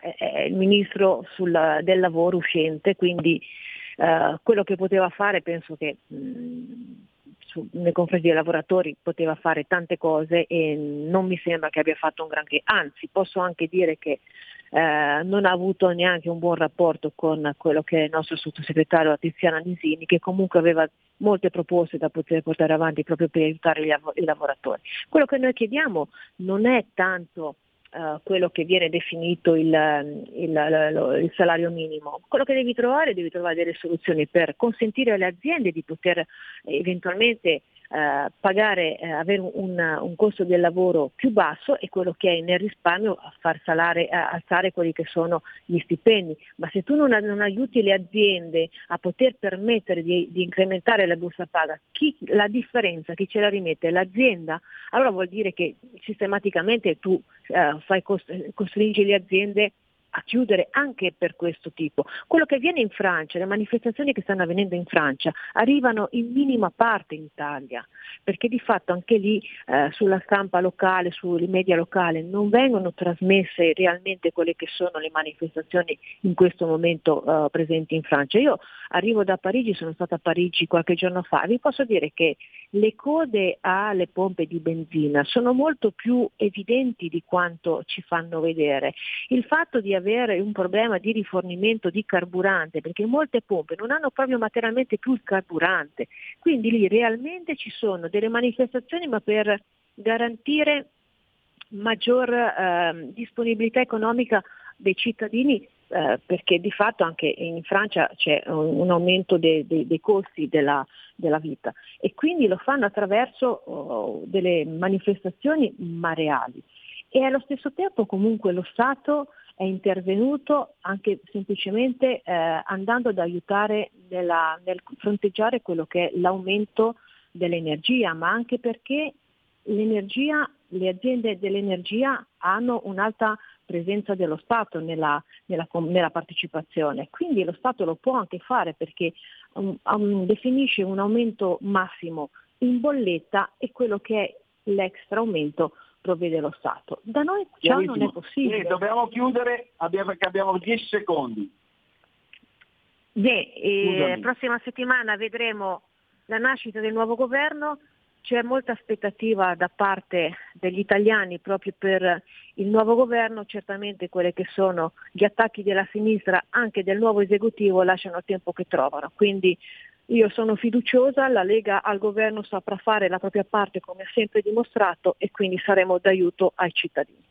è il ministro sul, del lavoro uscente, quindi uh, quello che poteva fare penso che mh, su, nei confronti dei lavoratori poteva fare tante cose e non mi sembra che abbia fatto un granché, anzi posso anche dire che eh, non ha avuto neanche un buon rapporto con quello che è il nostro sottosegretario Tiziana Nisini, che comunque aveva molte proposte da poter portare avanti proprio per aiutare av- i lavoratori. Quello che noi chiediamo non è tanto Uh, quello che viene definito il, il, il, salario minimo. Quello che devi trovare, devi trovare delle soluzioni per consentire alle aziende di poter eventualmente eh, pagare, eh, avere un, un, costo del lavoro più basso e quello che è nel risparmio a far salare, a alzare quelli che sono gli stipendi. Ma se tu non, non aiuti le aziende a poter permettere di, di incrementare la busta paga, chi, la differenza, chi ce la rimette? L'azienda? Allora vuol dire che sistematicamente tu eh, fai cost- costringi le aziende a chiudere anche per questo tipo. Quello che avviene in Francia, le manifestazioni che stanno avvenendo in Francia, arrivano in minima parte in Italia, perché di fatto anche lì eh, sulla stampa locale, sui media locali non vengono trasmesse realmente quelle che sono le manifestazioni in questo momento eh, presenti in Francia. Io arrivo da Parigi, sono stata a Parigi qualche giorno fa, vi posso dire che le code alle pompe di benzina sono molto più evidenti di quanto ci fanno vedere. Il fatto di avere un problema di rifornimento di carburante, perché molte pompe non hanno proprio materialmente più il carburante, quindi lì realmente ci sono delle manifestazioni ma per garantire maggior eh, disponibilità economica dei cittadini eh, perché di fatto anche in Francia c'è un, un aumento de, de, dei costi della, della, vita. E quindi lo fanno attraverso oh, delle manifestazioni ma reali e allo stesso tempo comunque lo Stato è intervenuto anche semplicemente eh, andando ad aiutare nella, nel fronteggiare quello che è l'aumento dell'energia, ma anche perché l'energia, le aziende dell'energia hanno un'alta presenza dello Stato nella, nella, nella, partecipazione. Quindi lo Stato lo può anche fare perché um, um, definisce un aumento massimo in bolletta e quello che è l'extra aumento provvede lo Stato. Da noi ciò non è possibile. Sì, dobbiamo chiudere abbiamo, perché abbiamo 10 secondi. Beh, eh, prossima settimana vedremo la nascita del nuovo governo c'è molta aspettativa da parte degli italiani proprio per il nuovo governo, certamente quelli che sono gli attacchi della sinistra anche del nuovo esecutivo lasciano il tempo che trovano. Quindi io sono fiduciosa, la Lega al governo saprà fare la propria parte come ha sempre dimostrato e quindi saremo d'aiuto ai cittadini.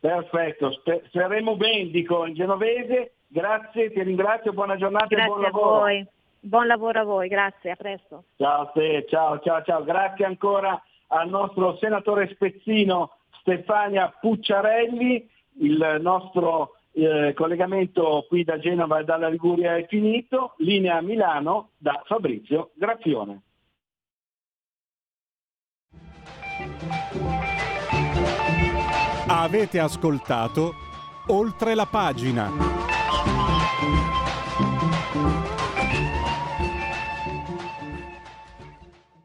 Perfetto, saremo ben, dico in genovese. Grazie, ti ringrazio, buona giornata Grazie e buon lavoro. A voi. Buon lavoro a voi, grazie, a presto. Ciao a te, ciao, ciao, ciao. Grazie ancora al nostro senatore spezzino Stefania Pucciarelli, il nostro eh, collegamento qui da Genova e dalla Liguria è finito, linea Milano da Fabrizio Graffione. Avete ascoltato oltre la pagina.